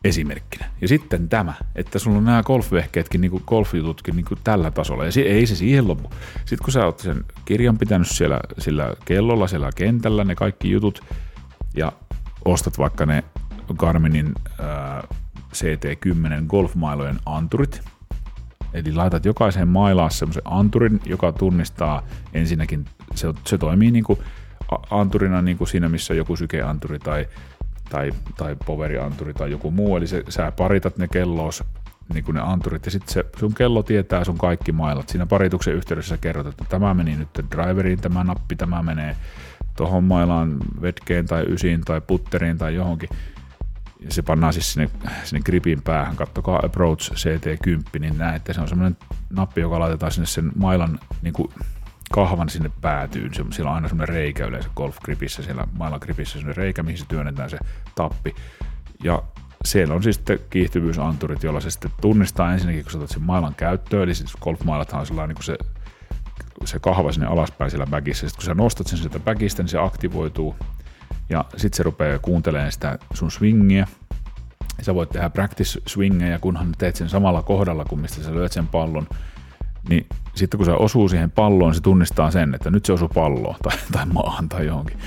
esimerkkinä. Ja sitten tämä, että sulla on nämä golfvehkeetkin, niin golfjututkin niin tällä tasolla. Ja se, ei se siihen lopu. Sitten kun sä oot sen kirjan pitänyt siellä sillä kellolla, siellä kentällä, ne kaikki jutut, ja ostat vaikka ne Garminin ää, CT10 golfmailojen anturit, Eli laitat jokaiseen mailaan semmoisen anturin, joka tunnistaa ensinnäkin, se, se toimii niin kuin anturina niin kuin siinä, missä joku sykeanturi tai tai, tai poverianturi tai joku muu, eli se, sä paritat ne kelloos niin kuin ne anturit, ja sitten se, sun kello tietää sun kaikki mailat. Siinä parituksen yhteydessä sä kerrot, että tämä meni nyt driveriin, tämä nappi, tämä menee tuohon mailaan vetkeen tai ysiin tai putteriin tai johonkin. Ja se pannaan siis sinne, sinne gripin päähän, kattokaa Approach CT10, niin näette, se on semmoinen nappi, joka laitetaan sinne sen mailan niin kuin kahvan sinne päätyyn. Siellä on aina semmoinen reikä yleensä golfgripissä, siellä mailagripissä semmoinen reikä, mihin se työnnetään se tappi. Ja siellä on siis sitten kiihtyvyysanturit, joilla se sitten tunnistaa ensinnäkin, kun sä otat sen mailan käyttöön, eli siis golfmailathan on sellainen niin se, se kahva sinne alaspäin siellä bagissä. Sitten kun sä nostat sen sieltä bagista, niin se aktivoituu ja sitten se rupeaa kuuntelemaan sitä sun swingiä. Sä voit tehdä practice swingeja, kunhan teet sen samalla kohdalla kuin mistä sä lyöt sen pallon, niin sitten kun se osuu siihen palloon, se tunnistaa sen, että nyt se osuu palloon tai, tai maahan tai johonkin.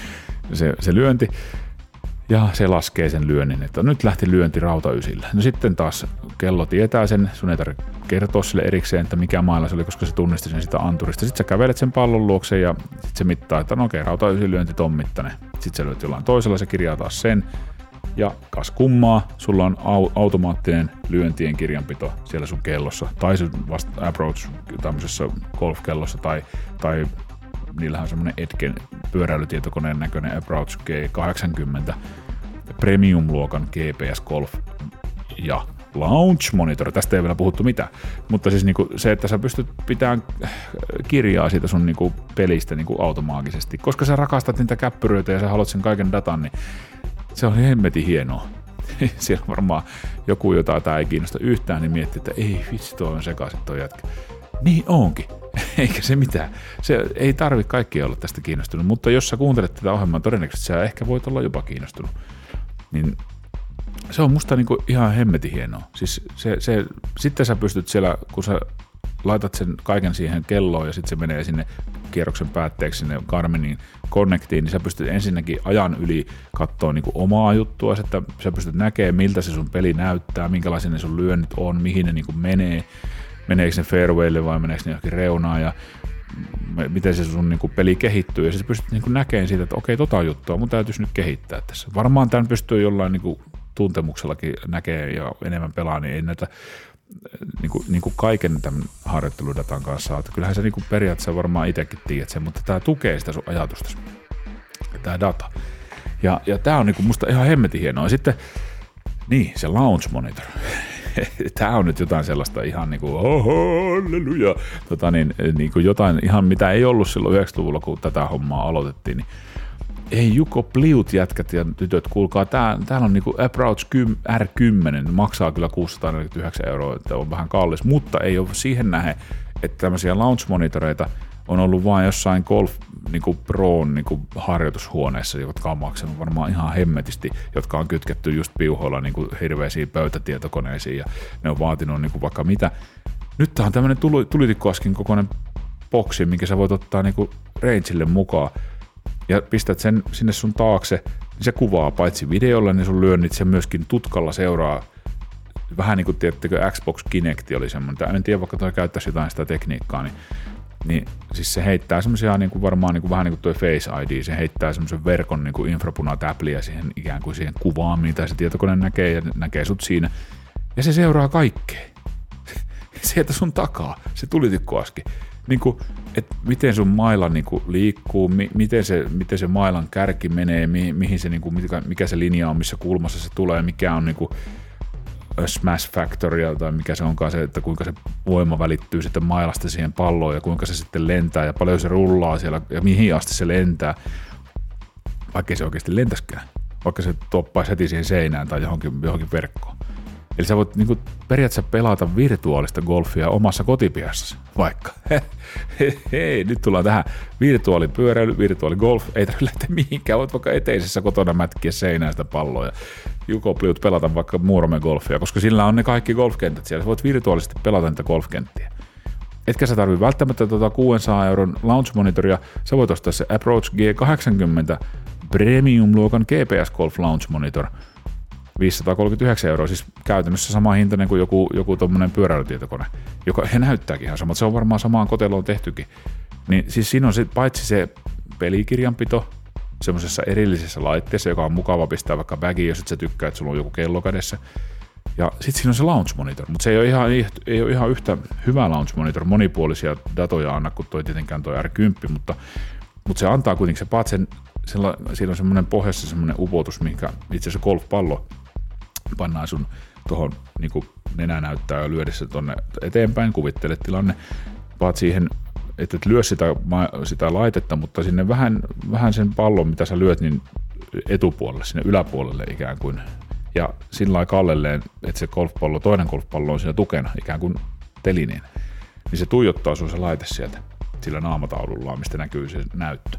Se, se lyönti, ja se laskee sen lyönnin, että nyt lähti lyönti rautaysillä. No sitten taas kello tietää sen, sun ei tarvitse kertoa sille erikseen, että mikä mailla se oli, koska se tunnisti sen sitä anturista. Sitten sä kävelet sen pallon luokse ja sitten se mittaa, että no okei, rautaysi lyönti ton mittainen. Sitten sä lyöt jollain toisella, se kirjaa taas sen. Ja kas kummaa, sulla on au- automaattinen lyöntien kirjanpito siellä sun kellossa, tai sun vasta approach tämmöisessä golfkellossa, tai, tai niillähän on semmoinen Etken pyöräilytietokoneen näköinen Approach G80 Premium-luokan GPS Golf ja launch monitor, tästä ei vielä puhuttu mitään, mutta siis niinku se, että sä pystyt pitämään kirjaa siitä sun niinku pelistä niinku automaagisesti, koska sä rakastat niitä käppyröitä ja sä haluat sen kaiken datan, niin se on hemmetin hienoa. Siellä varmaan joku, jota tämä ei kiinnosta yhtään, niin miettii, että ei vitsi, tuo on sekaisin tuo jätkä. Niin onkin. Eikä se mitään. Se ei tarvi kaikkia olla tästä kiinnostunut, mutta jos sä kuuntelet tätä ohjelmaa, todennäköisesti sä ehkä voit olla jopa kiinnostunut. Niin se on musta niinku ihan hemmetin hienoa. Siis se, se, sitten sä pystyt siellä, kun sä laitat sen kaiken siihen kelloon ja sitten se menee sinne kierroksen päätteeksi sinne Garminin Connectiin, niin sä pystyt ensinnäkin ajan yli katsoa niin omaa juttua, että sä pystyt näkemään, miltä se sun peli näyttää, minkälaisia ne sun lyönnit on, mihin ne niin menee, meneekö ne fairwaylle vai meneekö ne johonkin reunaan ja miten se sun niin peli kehittyy, ja sä pystyt niin näkemään siitä, että okei, tota juttua mun täytyisi nyt kehittää tässä. Varmaan tämän pystyy jollain niin tuntemuksellakin näkee ja enemmän pelaa, niin ei näitä niin kuin, niin kuin kaiken tämän harjoitteludatan kanssa saat. Kyllähän se niin kuin periaatteessa varmaan itsekin tiedät sen, mutta tämä tukee sitä sun ajatusta, tämä data. Ja, ja tämä on niin kuin musta ihan hemmetin hienoa. Ja sitten, niin, se launch monitor. tämä on nyt jotain sellaista ihan niin kuin, halleluja, tota niin, niin kuin jotain ihan mitä ei ollut silloin 90-luvulla, kun tätä hommaa aloitettiin, niin ei Juko Pliut jätkät ja tytöt, kuulkaa, tää, täällä on niinku Approach R10, maksaa kyllä 649 euroa, että on vähän kallis, mutta ei ole siihen nähe, että tämmöisiä launch-monitoreita on ollut vain jossain Golf niinku Proon niinku harjoitushuoneessa, jotka on maksanut varmaan ihan hemmetisti, jotka on kytketty just piuhoilla niinku hirveisiin pöytätietokoneisiin ja ne on vaatinut niinku vaikka mitä. Nyt tää on tämmöinen tulitikkoaskin kokoinen boksi, minkä sä voit ottaa niinku rangeille mukaan ja pistät sen sinne sun taakse, niin se kuvaa paitsi videolla, niin sun lyönnit se myöskin tutkalla seuraa. Vähän niin kuin tiedättekö Xbox Kinect oli semmoinen, en tiedä vaikka toi käyttäisi jotain sitä tekniikkaa, niin, niin siis se heittää semmoisia niin kuin varmaan niin kuin, vähän niin kuin toi Face ID, se heittää semmoisen verkon niin kuin infrapunatäpliä siihen ikään kuin siihen kuvaan, mitä se tietokone näkee ja näkee sut siinä. Ja se seuraa kaikkea. Sieltä sun takaa, se tulitikkoaski niin kuin, että miten sun maila niin kuin, liikkuu, mi, miten, se, miten se mailan kärki menee, mi, mihin se, niin kuin, mikä, mikä se linja on, missä kulmassa se tulee, mikä on niin kuin, smash factoria tai mikä se onkaan se, että kuinka se voima välittyy sitten mailasta siihen palloon ja kuinka se sitten lentää ja paljon se rullaa siellä ja mihin asti se lentää, vaikka se oikeasti lentäskään, vaikka se toppaisi heti siihen seinään tai johonkin, johonkin verkkoon. Eli sä voit niin periaatteessa pelata virtuaalista golfia omassa kotipihassa, vaikka. Hei, nyt tullaan tähän. Virtuaalipyöräily, virtuaaligolf, ei tarvitse lähteä mihinkään, voit vaikka eteisessä kotona mätkiä seinään sitä palloa ja Jukopliut pelata vaikka muurome golfia, koska sillä on ne kaikki golfkentät siellä, sä voit virtuaalisesti pelata niitä golfkenttiä. Etkä sä tarvitse välttämättä tuota 600 euron launch monitoria, sä voit ostaa se Approach G80 Premium-luokan GPS Golf Launch Monitor – 539 euroa, siis käytännössä sama hintainen kuin joku, joku tuommoinen pyöräilytietokone, joka he näyttääkin ihan samalta. Se on varmaan samaan koteloon tehtykin. Niin siis siinä on se, paitsi se pelikirjanpito semmoisessa erillisessä laitteessa, joka on mukava pistää vaikka bagiin, jos et sä tykkää, että sulla on joku kello kädessä. Ja sitten siinä on se launch monitor, mutta se ei ole ihan, ei ole ihan yhtä hyvä launch monitor, monipuolisia datoja anna kuin toi tietenkään toi R10, mutta, mutta se antaa kuitenkin, se paat sen, siinä on semmoinen pohjassa semmoinen upotus, mikä itse asiassa golfpallo pannaan sun tuohon niin nenä näyttää lyödessä tuonne eteenpäin, kuvittele tilanne, vaat siihen, että et lyö sitä, sitä laitetta, mutta sinne vähän, vähän sen pallon, mitä sä lyöt, niin etupuolelle, sinne yläpuolelle ikään kuin. Ja sillä lailla kallelleen, että se golfpallo, toinen golfpallo on siinä tukena, ikään kuin telineen. Niin se tuijottaa sun se laite sieltä sillä naamataulullaan, mistä näkyy se näyttö.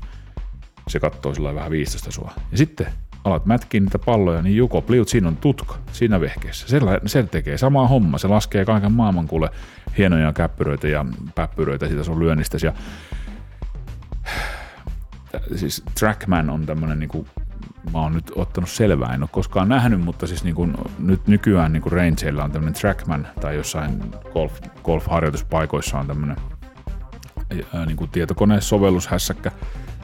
Se katsoo sillä vähän viistosta sua. Ja sitten alat mätkiä niitä palloja, niin Juko Pliut, siinä on tutka siinä vehkeessä. Se, se tekee samaa homma, se laskee kaiken maailman kuule hienoja käppyröitä ja päppyröitä siitä sun lyönnistäsi. Ja, siis Trackman on tämmönen niinku mä oon nyt ottanut selvää, en ole koskaan nähnyt, mutta siis niin kuin, nyt nykyään niin kuin rangeilla on tämmöinen Trackman tai jossain golf, golf-harjoituspaikoissa on tämmöinen niin kuin tietokonesovellushässäkkä,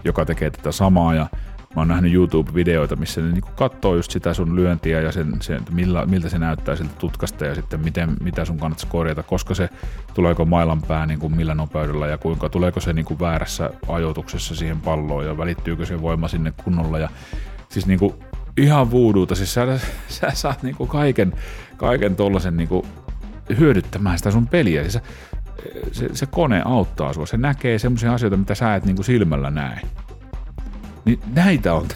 joka tekee tätä samaa ja mä oon nähnyt YouTube-videoita, missä ne niinku katsoo just sitä sun lyöntiä ja sen, sen millä, miltä se näyttää siltä tutkasta ja sitten miten, mitä sun kannattaisi korjata, koska se tuleeko mailan pää niin kuin millä nopeudella ja kuinka tuleeko se niin kuin väärässä ajoituksessa siihen palloon ja välittyykö se voima sinne kunnolla ja siis niin kuin, ihan vuuduuta. Siis sä, sä saat niinku kaiken, kaiken tollasen niinku hyödyttämään sitä sun peliä. Siis sä, se, se, kone auttaa sua. Se näkee semmoisia asioita, mitä sä et niinku silmällä näe. Niin näitä on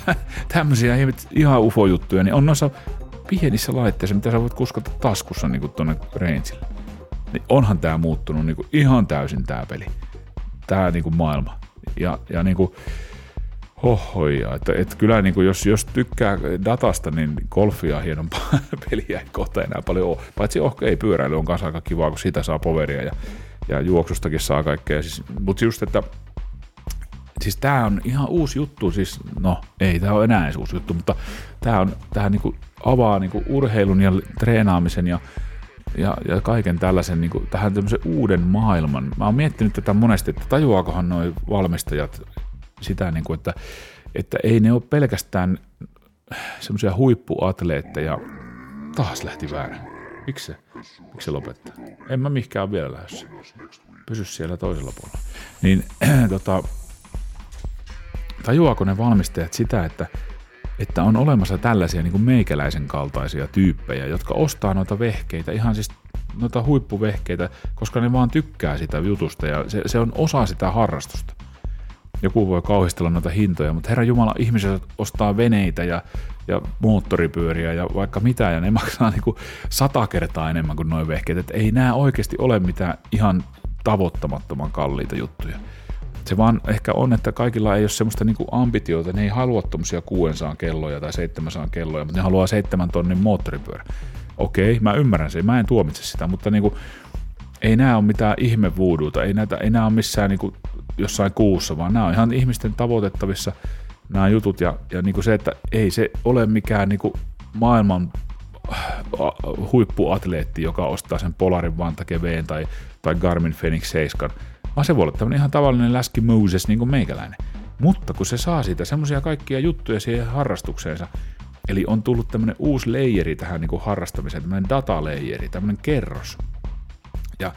tämmöisiä ihan ufo-juttuja, niin on noissa pienissä laitteissa, mitä sä voit kuskata taskussa niin kuin tuonne rangeille. Niin onhan tämä muuttunut niin kuin ihan täysin tämä peli. Tämä niin kuin maailma. Ja, ja niin kuin, hohoja. Että, että kyllä niin kuin jos, jos tykkää datasta, niin golfia on hienompaa peliä ei kohta enää paljon ole. Paitsi oh, ei pyöräily on kanssa aika kivaa, kun siitä saa poveria ja, ja juoksustakin saa kaikkea. Siis, mutta just, että siis tämä on ihan uusi juttu, siis no ei tämä ole enää edes uusi juttu, mutta tämä on, tää niinku avaa niinku urheilun ja treenaamisen ja, ja, ja kaiken tällaisen niinku, tähän tämmöisen uuden maailman. Mä oon miettinyt tätä monesti, että tajuaakohan noi valmistajat sitä, niinku, että, että ei ne ole pelkästään semmoisia huippuatleetteja. Taas lähti väärä. Miksi se? Miksi se lopettaa? En mä mihinkään vielä lähdössä. Pysy siellä toisella puolella. Niin tota, tajuaako ne valmistajat sitä, että, että on olemassa tällaisia niin kuin meikäläisen kaltaisia tyyppejä, jotka ostaa noita vehkeitä, ihan siis noita huippuvehkeitä, koska ne vaan tykkää sitä jutusta ja se, se on osa sitä harrastusta. Joku voi kauhistella noita hintoja, mutta herra Jumala, ihmiset ostaa veneitä ja, ja moottoripyöriä ja vaikka mitä, ja ne maksaa niin kuin sata kertaa enemmän kuin noin vehkeet. Että ei nämä oikeasti ole mitään ihan tavoittamattoman kalliita juttuja. Se vaan ehkä on, että kaikilla ei ole semmoista niinku ambitiota, ne ei halua tuommoisia 600 kelloja tai 700 kelloja, mutta ne haluaa 7 tonnin moottoripyörä. Okei, mä ymmärrän sen, mä en tuomitse sitä, mutta niinku, ei nämä ole mitään ihmevuuduuta, ei, näitä, ei nämä ole missään niinku jossain kuussa, vaan nämä on ihan ihmisten tavoitettavissa nämä jutut ja, ja niinku se, että ei se ole mikään niinku maailman äh, huippuatleetti, joka ostaa sen Polarin Vanta tai, tai Garmin Fenix 7 vaan se voi olla tämmöinen ihan tavallinen läski Moses niin kuin meikäläinen. Mutta kun se saa siitä semmoisia kaikkia juttuja siihen harrastukseensa, eli on tullut tämmöinen uusi leijeri tähän niin kuin harrastamiseen, tämmöinen dataleijeri, tämmöinen kerros. Ja,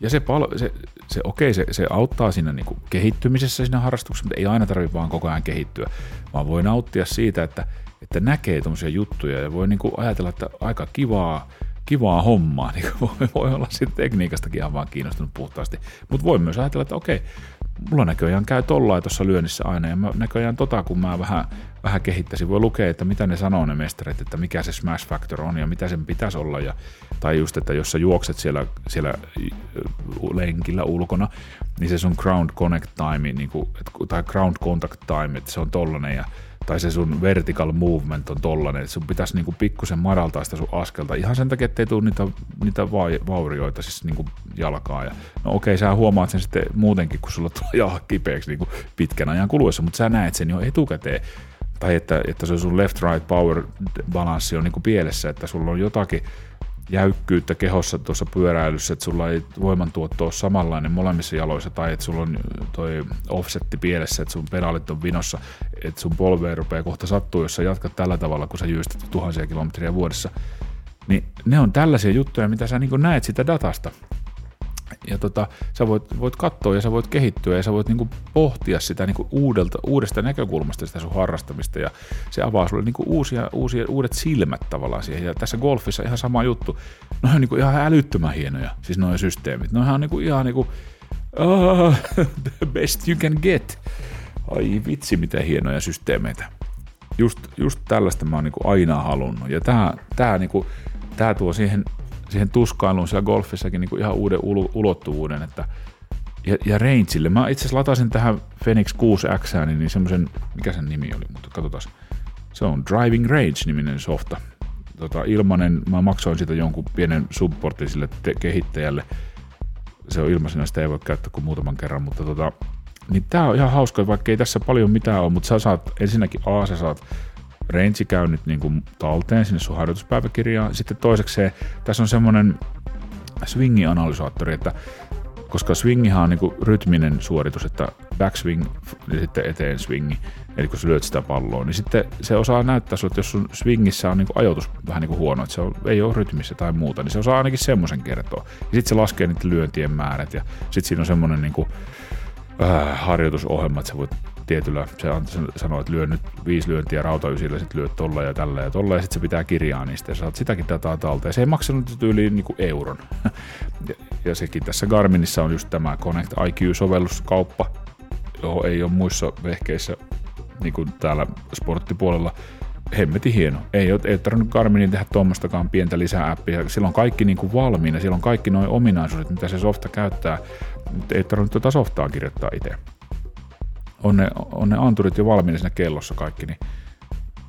ja se, pal- se, se, okei, se, se auttaa siinä niin kuin kehittymisessä siinä harrastuksessa, mutta ei aina tarvitse vaan koko ajan kehittyä, vaan voi nauttia siitä, että, että näkee tämmöisiä juttuja ja voi niin kuin ajatella, että aika kivaa, kivaa hommaa, niin voi, voi olla sitten tekniikastakin ihan vaan kiinnostunut puhtaasti. Mutta voi myös ajatella, että okei, mulla näköjään käy tollain tuossa lyönnissä aina, ja mä näköjään tota, kun mä vähän, vähän kehittäisin, voi lukea, että mitä ne sanoo ne mestarit, että mikä se smash factor on ja mitä sen pitäisi olla, ja, tai just, että jos sä juokset siellä, siellä lenkillä ulkona, niin se sun ground connect time, niin kuin, tai ground contact time, että se on tollanen, ja tai se sun vertical movement on tollanen, että sun pitäisi niinku pikkusen madaltaa sitä sun askelta ihan sen takia, ettei tule niitä, niitä vaurioita siis niinku jalkaa. Ja, no okei, sä huomaat sen sitten muutenkin, kun sulla tulee jalka kipeäksi niinku pitkän ajan kuluessa, mutta sä näet sen jo etukäteen. Tai että, että se sun left-right power balanssi on niinku pielessä, että sulla on jotakin jäykkyyttä kehossa tuossa pyöräilyssä, että sulla ei voimantuotto ole samanlainen molemmissa jaloissa, tai että sulla on toi offsetti pielessä, että sun pedaalit on vinossa, että sun polveen rupeaa kohta sattuu, jos sä jatkat tällä tavalla, kun sä jyystät tuhansia kilometriä vuodessa. Niin ne on tällaisia juttuja, mitä sä niin näet sitä datasta ja tota, sä voit, voit katsoa ja sä voit kehittyä ja sä voit niinku pohtia sitä niinku uudelta, uudesta näkökulmasta sitä sun harrastamista ja se avaa sulle niinku uusia, uusia, uudet silmät tavallaan siihen. Ja tässä golfissa ihan sama juttu. Ne on niinku ihan älyttömän hienoja, siis noin systeemit. Ne on niinku, ihan niinku, uh, the best you can get. Ai vitsi, mitä hienoja systeemeitä. Just, just tällaista mä oon niinku aina halunnut. Ja tää, tää, niinku, tää tuo siihen siihen tuskailuun siellä golfissakin niin kuin ihan uuden ulottuvuuden, että ja, ja rangeille. Mä itse asiassa latasin tähän Phoenix 6X, niin semmoisen, mikä sen nimi oli, mutta katsotaan. Se on Driving Range-niminen softa. Tota, ilmanen, mä maksoin siitä jonkun pienen supportin sille te- kehittäjälle. Se on ilmaisena, sitä ei voi käyttää kuin muutaman kerran, mutta tota, niin tää on ihan hauska, vaikka ei tässä paljon mitään ole, mutta sä saat ensinnäkin A, sä saat range-käynnit niin kuin talteen sinne sun harjoituspäiväkirjaan. Sitten toiseksi tässä on semmoinen swingi-analysaattori, että koska swingihan on niin kuin rytminen suoritus, että backswing ja sitten eteen swingi, eli kun sä lyöt sitä palloa, niin sitten se osaa näyttää sulle, että jos sun swingissä on niin kuin ajoitus vähän niin kuin huono, että se on, ei ole rytmissä tai muuta, niin se osaa ainakin semmoisen kertoa. Ja sitten se laskee niiden lyöntien määrät ja sitten siinä on semmoinen niin kuin äh, harjoitusohjelma, että sä voit tietyllä, se an- se sanoo, että lyö nyt viisi lyöntiä rautaysillä, sitten lyöt tolla ja tällä ja tolla, ja sitten se pitää kirjaa niistä, ja saat sitäkin dataa talteen. Se ei maksanut yli niin kuin euron. ja, ja, sekin tässä Garminissa on just tämä Connect IQ-sovelluskauppa, johon ei ole muissa vehkeissä, niin kuin täällä sporttipuolella, hemmetin hieno. Ei ole, ei ole tarvinnut Garminin tehdä tuommoistakaan pientä lisää appia. Sillä on kaikki niin kuin valmiina, sillä on kaikki nuo ominaisuudet, mitä se softa käyttää. Ei tarvinnut tuota softaa kirjoittaa itse. On ne, on ne anturit jo valmiina siinä kellossa kaikki, niin,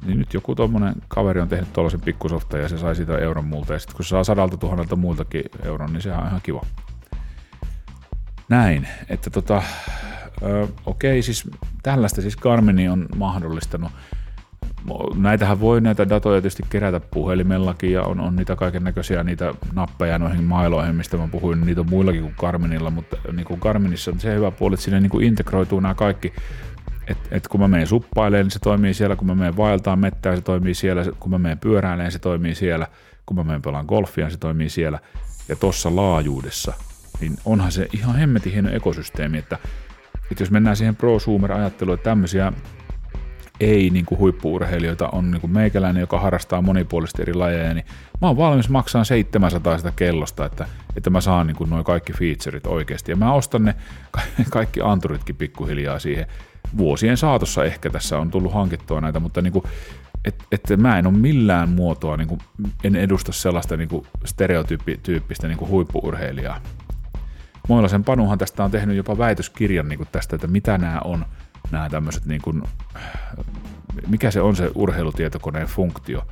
niin nyt joku tuommoinen kaveri on tehnyt tuollaisen pikkusofta ja se sai siitä euron multa. Ja sitten kun se saa sadalta tuhannelta muiltakin euron, niin sehän on ihan kiva. Näin, että tota, ö, okei, siis tällaista siis Garmini on mahdollistanut näitähän voi näitä datoja tietysti kerätä puhelimellakin ja on, on niitä kaiken näköisiä niitä nappeja noihin mailoihin, mistä mä puhuin, niitä on muillakin kuin Garminilla, mutta niin kuin Garminissa on se hyvä puoli, että sinne niin kuin integroituu nämä kaikki, että et kun mä menen suppailemaan, niin se toimii siellä, kun mä menen vaeltaan mettään, se toimii siellä, kun mä menen pyöräilemään, se toimii siellä, kun mä menen pelaan golfia, se toimii siellä, ja tuossa laajuudessa, niin onhan se ihan hemmetin hieno ekosysteemi, että, että jos mennään siihen prosumer-ajatteluun, että tämmöisiä ei niin kuin huippuurheilijoita on niin kuin meikäläinen, joka harrastaa monipuolisesti eri lajeja, niin mä oon valmis maksaa 700 sitä kellosta, että, että mä saan niin noin kaikki featureit oikeasti. Ja mä ostan ne kaikki anturitkin pikkuhiljaa siihen. Vuosien saatossa ehkä tässä on tullut hankittua näitä, mutta niin kuin, että et mä en ole millään muotoa, niin kuin, en edusta sellaista niin kuin stereotyyppistä niin kuin huippuurheilijaa. Moilasen Panuhan tästä on tehnyt jopa väitöskirjan niin kuin tästä, että mitä nämä on – nämä tämmöiset, niin kuin, mikä se on se urheilutietokoneen funktio.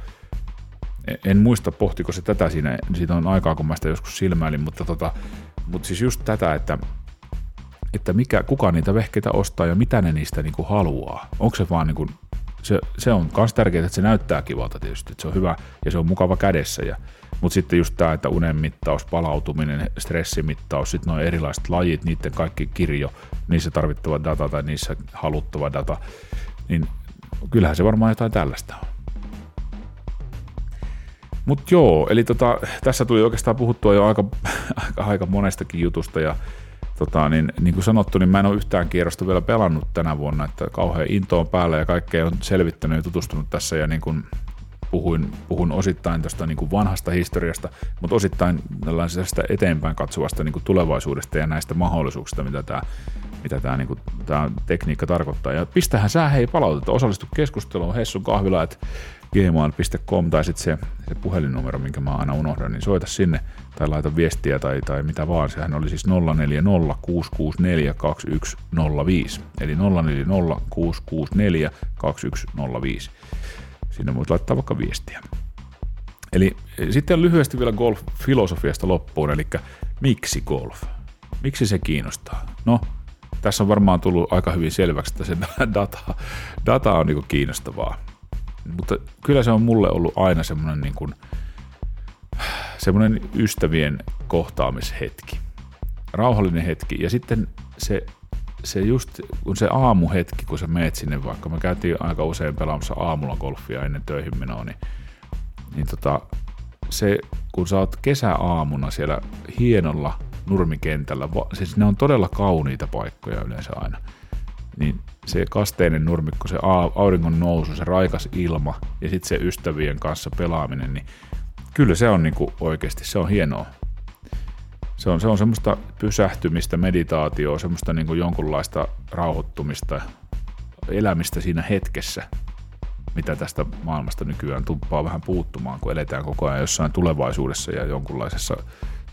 En muista, pohtiko se tätä siinä, siitä on aikaa, kun mä sitä joskus silmäilin, mutta, tota, mutta siis just tätä, että, että mikä, kuka niitä vehkeitä ostaa ja mitä ne niistä niin kuin haluaa. Onko se vaan niin kuin, se, se on myös tärkeää, että se näyttää kivalta tietysti, että se on hyvä ja se on mukava kädessä ja mutta sitten just tämä, että unen mittaus, palautuminen, stressimittaus, sitten nuo erilaiset lajit, niiden kaikki kirjo, niissä tarvittava data tai niissä haluttava data, niin kyllähän se varmaan jotain tällaista on. Mutta joo, eli tota, tässä tuli oikeastaan puhuttua jo aika, aika, aika monestakin jutusta ja tota, niin, niin kuin sanottu, niin mä en ole yhtään kierrosta vielä pelannut tänä vuonna, että kauhean into on päällä ja kaikkea on selvittänyt ja tutustunut tässä ja niin kuin puhuin, puhun osittain tuosta niin vanhasta historiasta, mutta osittain tällaisesta eteenpäin katsovasta niin tulevaisuudesta ja näistä mahdollisuuksista, mitä tämä, mitä tämä, niin kuin, tämä tekniikka tarkoittaa. Ja pistähän sä hei palautetta, osallistu keskusteluun Hessun kahvila, että gmail.com tai sitten se, se puhelinnumero, minkä mä aina unohdan, niin soita sinne tai laita viestiä tai, tai mitä vaan. Sehän oli siis 040 664 2105, eli 040 664 2105. Sinne voit laittaa vaikka viestiä. Eli eh, sitten lyhyesti vielä golf-filosofiasta loppuun, eli miksi golf? Miksi se kiinnostaa? No, tässä on varmaan tullut aika hyvin selväksi, että se data, data on niin kiinnostavaa. Mutta kyllä se on mulle ollut aina semmoinen, niin semmoinen ystävien kohtaamishetki. Rauhallinen hetki. Ja sitten se se just, kun se aamuhetki, kun sä meet sinne vaikka, me käytiin aika usein pelaamassa aamulla golfia ennen töihin menoa, niin, niin tota, se, kun sä oot kesäaamuna siellä hienolla nurmikentällä, siis ne on todella kauniita paikkoja yleensä aina, niin se kasteinen nurmikko, se auringon nousu, se raikas ilma ja sitten se ystävien kanssa pelaaminen, niin kyllä se on niinku oikeasti, se on hienoa se on, se on semmoista pysähtymistä, meditaatioa, semmoista niin kuin jonkunlaista rauhoittumista, elämistä siinä hetkessä, mitä tästä maailmasta nykyään tuppaa vähän puuttumaan, kun eletään koko ajan jossain tulevaisuudessa ja jonkunlaisessa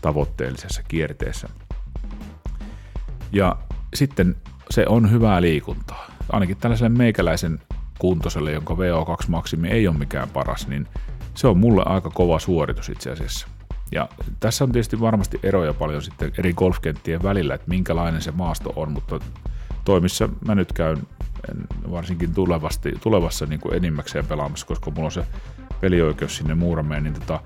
tavoitteellisessa kierteessä. Ja sitten se on hyvää liikuntaa. Ainakin tällaiselle meikäläisen kuntoiselle, jonka VO2-maksimi ei ole mikään paras, niin se on mulle aika kova suoritus itse asiassa. Ja tässä on tietysti varmasti eroja paljon sitten eri golfkenttien välillä, että minkälainen se maasto on, mutta toimissa mä nyt käyn varsinkin tulevasti, tulevassa niin kuin enimmäkseen pelaamassa, koska mulla on se pelioikeus sinne Muurameen, niin tota,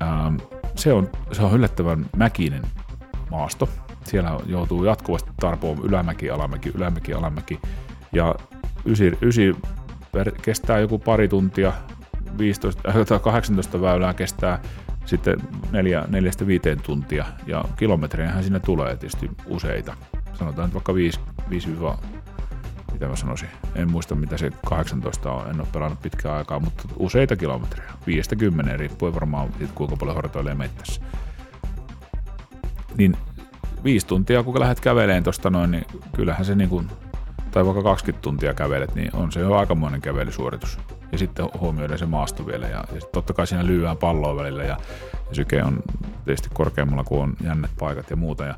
ää, se, on, se on yllättävän mäkinen maasto. Siellä joutuu jatkuvasti tarpoon ylämäki, alamäki, ylämäki, alamäki. Ja ysi, ysi kestää joku pari tuntia, 15, 18 väylää kestää sitten neljä, neljästä viiteen tuntia, ja kilometrejähän sinne tulee tietysti useita. sanotaan nyt vaikka 5, 5 mitä mä sanoisin, en muista mitä se 18 on, en ole pelannut pitkään aikaa, mutta useita kilometrejä, 5-10 riippuen varmaan siitä, kuinka paljon hortoilee mettässä. Niin viisi tuntia, kun lähdet käveleen tuosta noin, niin kyllähän se niin kuin, tai vaikka 20 tuntia kävelet, niin on se jo aikamoinen kävelysuoritus. Ja sitten huomioiden se maasto vielä. Ja, ja totta kai siinä lyöään palloa välillä ja, ja syke on tietysti korkeammalla, kun on jännet paikat ja muuta. Ja,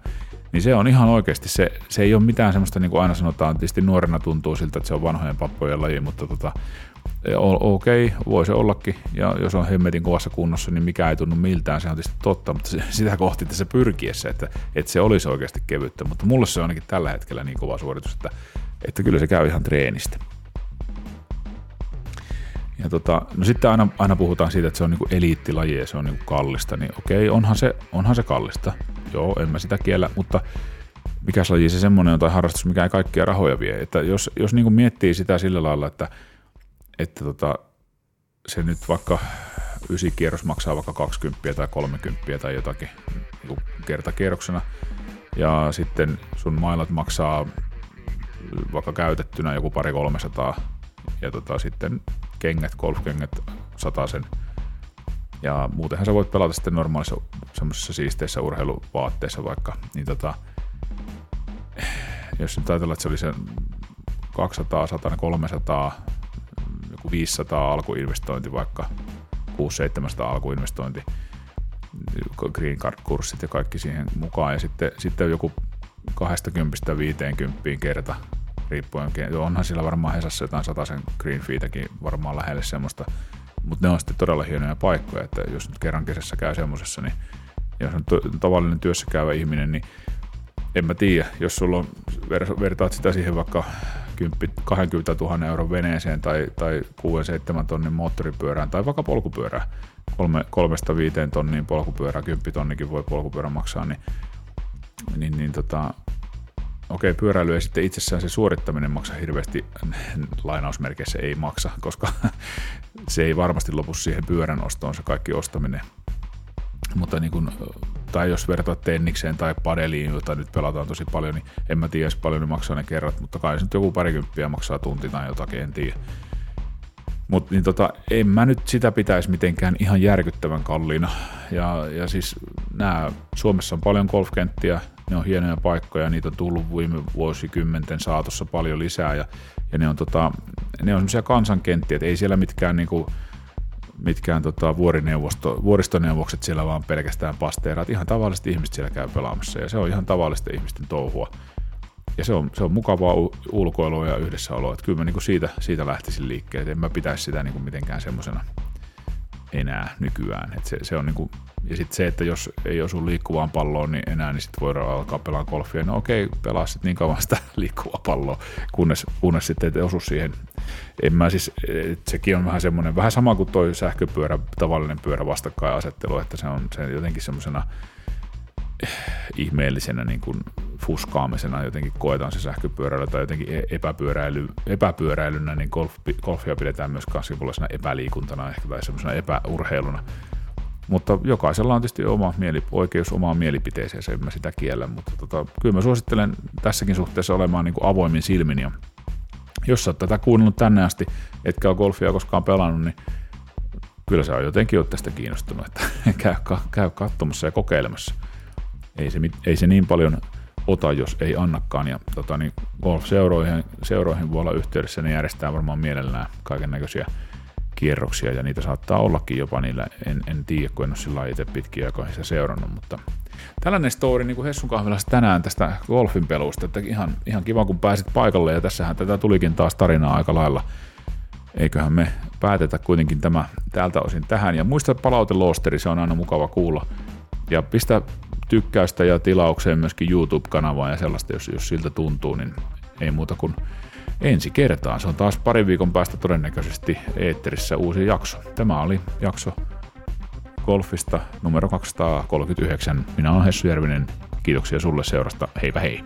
niin se on ihan oikeasti, se, se ei ole mitään semmoista, niin kuin aina sanotaan, tietysti nuorena tuntuu siltä, että se on vanhojen pappojen laji, mutta tota, okei, okay, voi se ollakin, ja jos on hemmetin kovassa kunnossa, niin mikä ei tunnu miltään, se on tietysti totta, mutta sitä kohti tässä pyrkiessä, että, että se olisi oikeasti kevyttä, mutta mulle se on ainakin tällä hetkellä niin kova suoritus, että, että kyllä se käy ihan treenistä. Ja tota, no sitten aina, aina puhutaan siitä, että se on niinku eliittilaji ja se on niinku kallista, niin okei, onhan se, onhan se kallista. Joo, en mä sitä kiellä, mutta mikä laji se semmoinen on tai harrastus, mikä ei kaikkia rahoja vie. Että jos, jos niinku miettii sitä sillä lailla, että, että tota, se nyt vaikka ysi kierros maksaa vaikka 20 tai 30 tai jotakin niin kertakierroksena, ja sitten sun mailat maksaa vaikka käytettynä joku pari 300 ja tota, sitten kengät, golfkengät sen. Ja muutenhan sä voit pelata sitten normaalissa semmoisessa siisteissä urheiluvaatteissa vaikka, niin tota, jos nyt ajatellaan, että se oli se 200, 100, 300, joku 500 alkuinvestointi vaikka, 600-700 alkuinvestointi, green card-kurssit ja kaikki siihen mukaan, ja sitten, sitten joku 20-50 kerta riippuen, onhan siellä varmaan Hesassa jotain sen green feetäkin varmaan lähelle semmoista, mutta ne on sitten todella hienoja paikkoja, että jos nyt kerran kesässä käy semmoisessa, niin jos on tavallinen työssä käyvä ihminen, niin en mä tiedä, jos sulla on, ver- vertaat sitä siihen vaikka 10, 20 000 euron veneeseen tai, tai 6-7 tonnin moottoripyörään tai vaikka polkupyörään, kolme, kolmesta viiteen tonniin polkupyörää, 10 tonnikin voi polkupyörä maksaa, niin, niin, niin tota, okei, pyöräily ja sitten itsessään se suorittaminen maksaa hirveästi, lainausmerkeissä ei maksa, koska se ei varmasti lopu siihen pyörän ostoon se kaikki ostaminen. Mutta niin kun, tai jos vertaat tennikseen tai padeliin, jota nyt pelataan tosi paljon, niin en mä tiedä, paljon ne maksaa ne kerrat, mutta kai se nyt joku parikymppiä maksaa tunti tai jotakin, en tiedä. Mutta niin tota, en mä nyt sitä pitäisi mitenkään ihan järkyttävän kalliina. Ja, ja siis nämä, Suomessa on paljon golfkenttiä, ne on hienoja paikkoja, niitä on tullut viime vuosikymmenten saatossa paljon lisää ja, ja ne on, tota, ne on semmoisia kansankenttiä, että ei siellä mitkään niinku, mitkään tota, vuoristoneuvokset siellä vaan pelkästään pasteeraat. Ihan tavalliset ihmiset siellä käy pelaamassa ja se on ihan tavallisten ihmisten touhua. Ja se on, se on mukavaa ulkoilua ja yhdessäoloa. Että kyllä mä niin siitä, siitä lähtisin liikkeelle. En mä pitäisi sitä niin mitenkään semmoisena enää nykyään. Et se, se on niinku, ja sitten se, että jos ei osu liikkuvaan palloon niin enää, niin sitten voidaan alkaa pelaa golfia. No okei, pelaa sitten niin kauan sitä liikkuvaa palloa, kunnes, kunnes sitten et osu siihen. En mä siis, sekin on vähän semmoinen, vähän sama kuin toi sähköpyörä, tavallinen pyörä vastakkainasettelu, että se on se jotenkin semmoisena ihmeellisenä niin kuin fuskaamisena jotenkin koetaan se sähköpyöräily tai jotenkin e- epäpyöräily, epäpyöräilynä, niin golf, golfia pidetään myös kasvipuolisena epäliikuntana ehkä tai semmoisena epäurheiluna. Mutta jokaisella on tietysti oma mieli, oikeus omaan mielipiteeseen, se en mä sitä kiellä, mutta tota, kyllä mä suosittelen tässäkin suhteessa olemaan niin kuin avoimin silmin. Ja jos sä oot tätä kuunnellut tänne asti, etkä ole golfia koskaan pelannut, niin kyllä se on jotenkin oot tästä kiinnostunut, että käy, käy katsomassa ja kokeilemassa ei se, ei se niin paljon ota, jos ei annakaan. Ja tota, niin golf-seuroihin seuroihin voi olla yhteydessä, ne järjestää varmaan mielellään kaiken näköisiä kierroksia, ja niitä saattaa ollakin jopa niillä, en, en tiedä, kun en ole sillä itse pitkiä aikoja sitä seurannut, mutta tällainen story niin kuin Hessun kahvilassa tänään tästä golfin pelusta, että ihan, ihan kiva kun pääsit paikalle, ja tässähän tätä tulikin taas tarinaa aika lailla. Eiköhän me päätetä kuitenkin tämä tältä osin tähän, ja muista palauteloosteri, se on aina mukava kuulla, ja pistä tykkäystä ja tilaukseen myöskin YouTube-kanavaan ja sellaista, jos, jos siltä tuntuu, niin ei muuta kuin ensi kertaan. Se on taas parin viikon päästä todennäköisesti eetterissä uusi jakso. Tämä oli jakso Golfista numero 239. Minä olen Hessu Järvinen. Kiitoksia sulle seurasta. Heipä hei!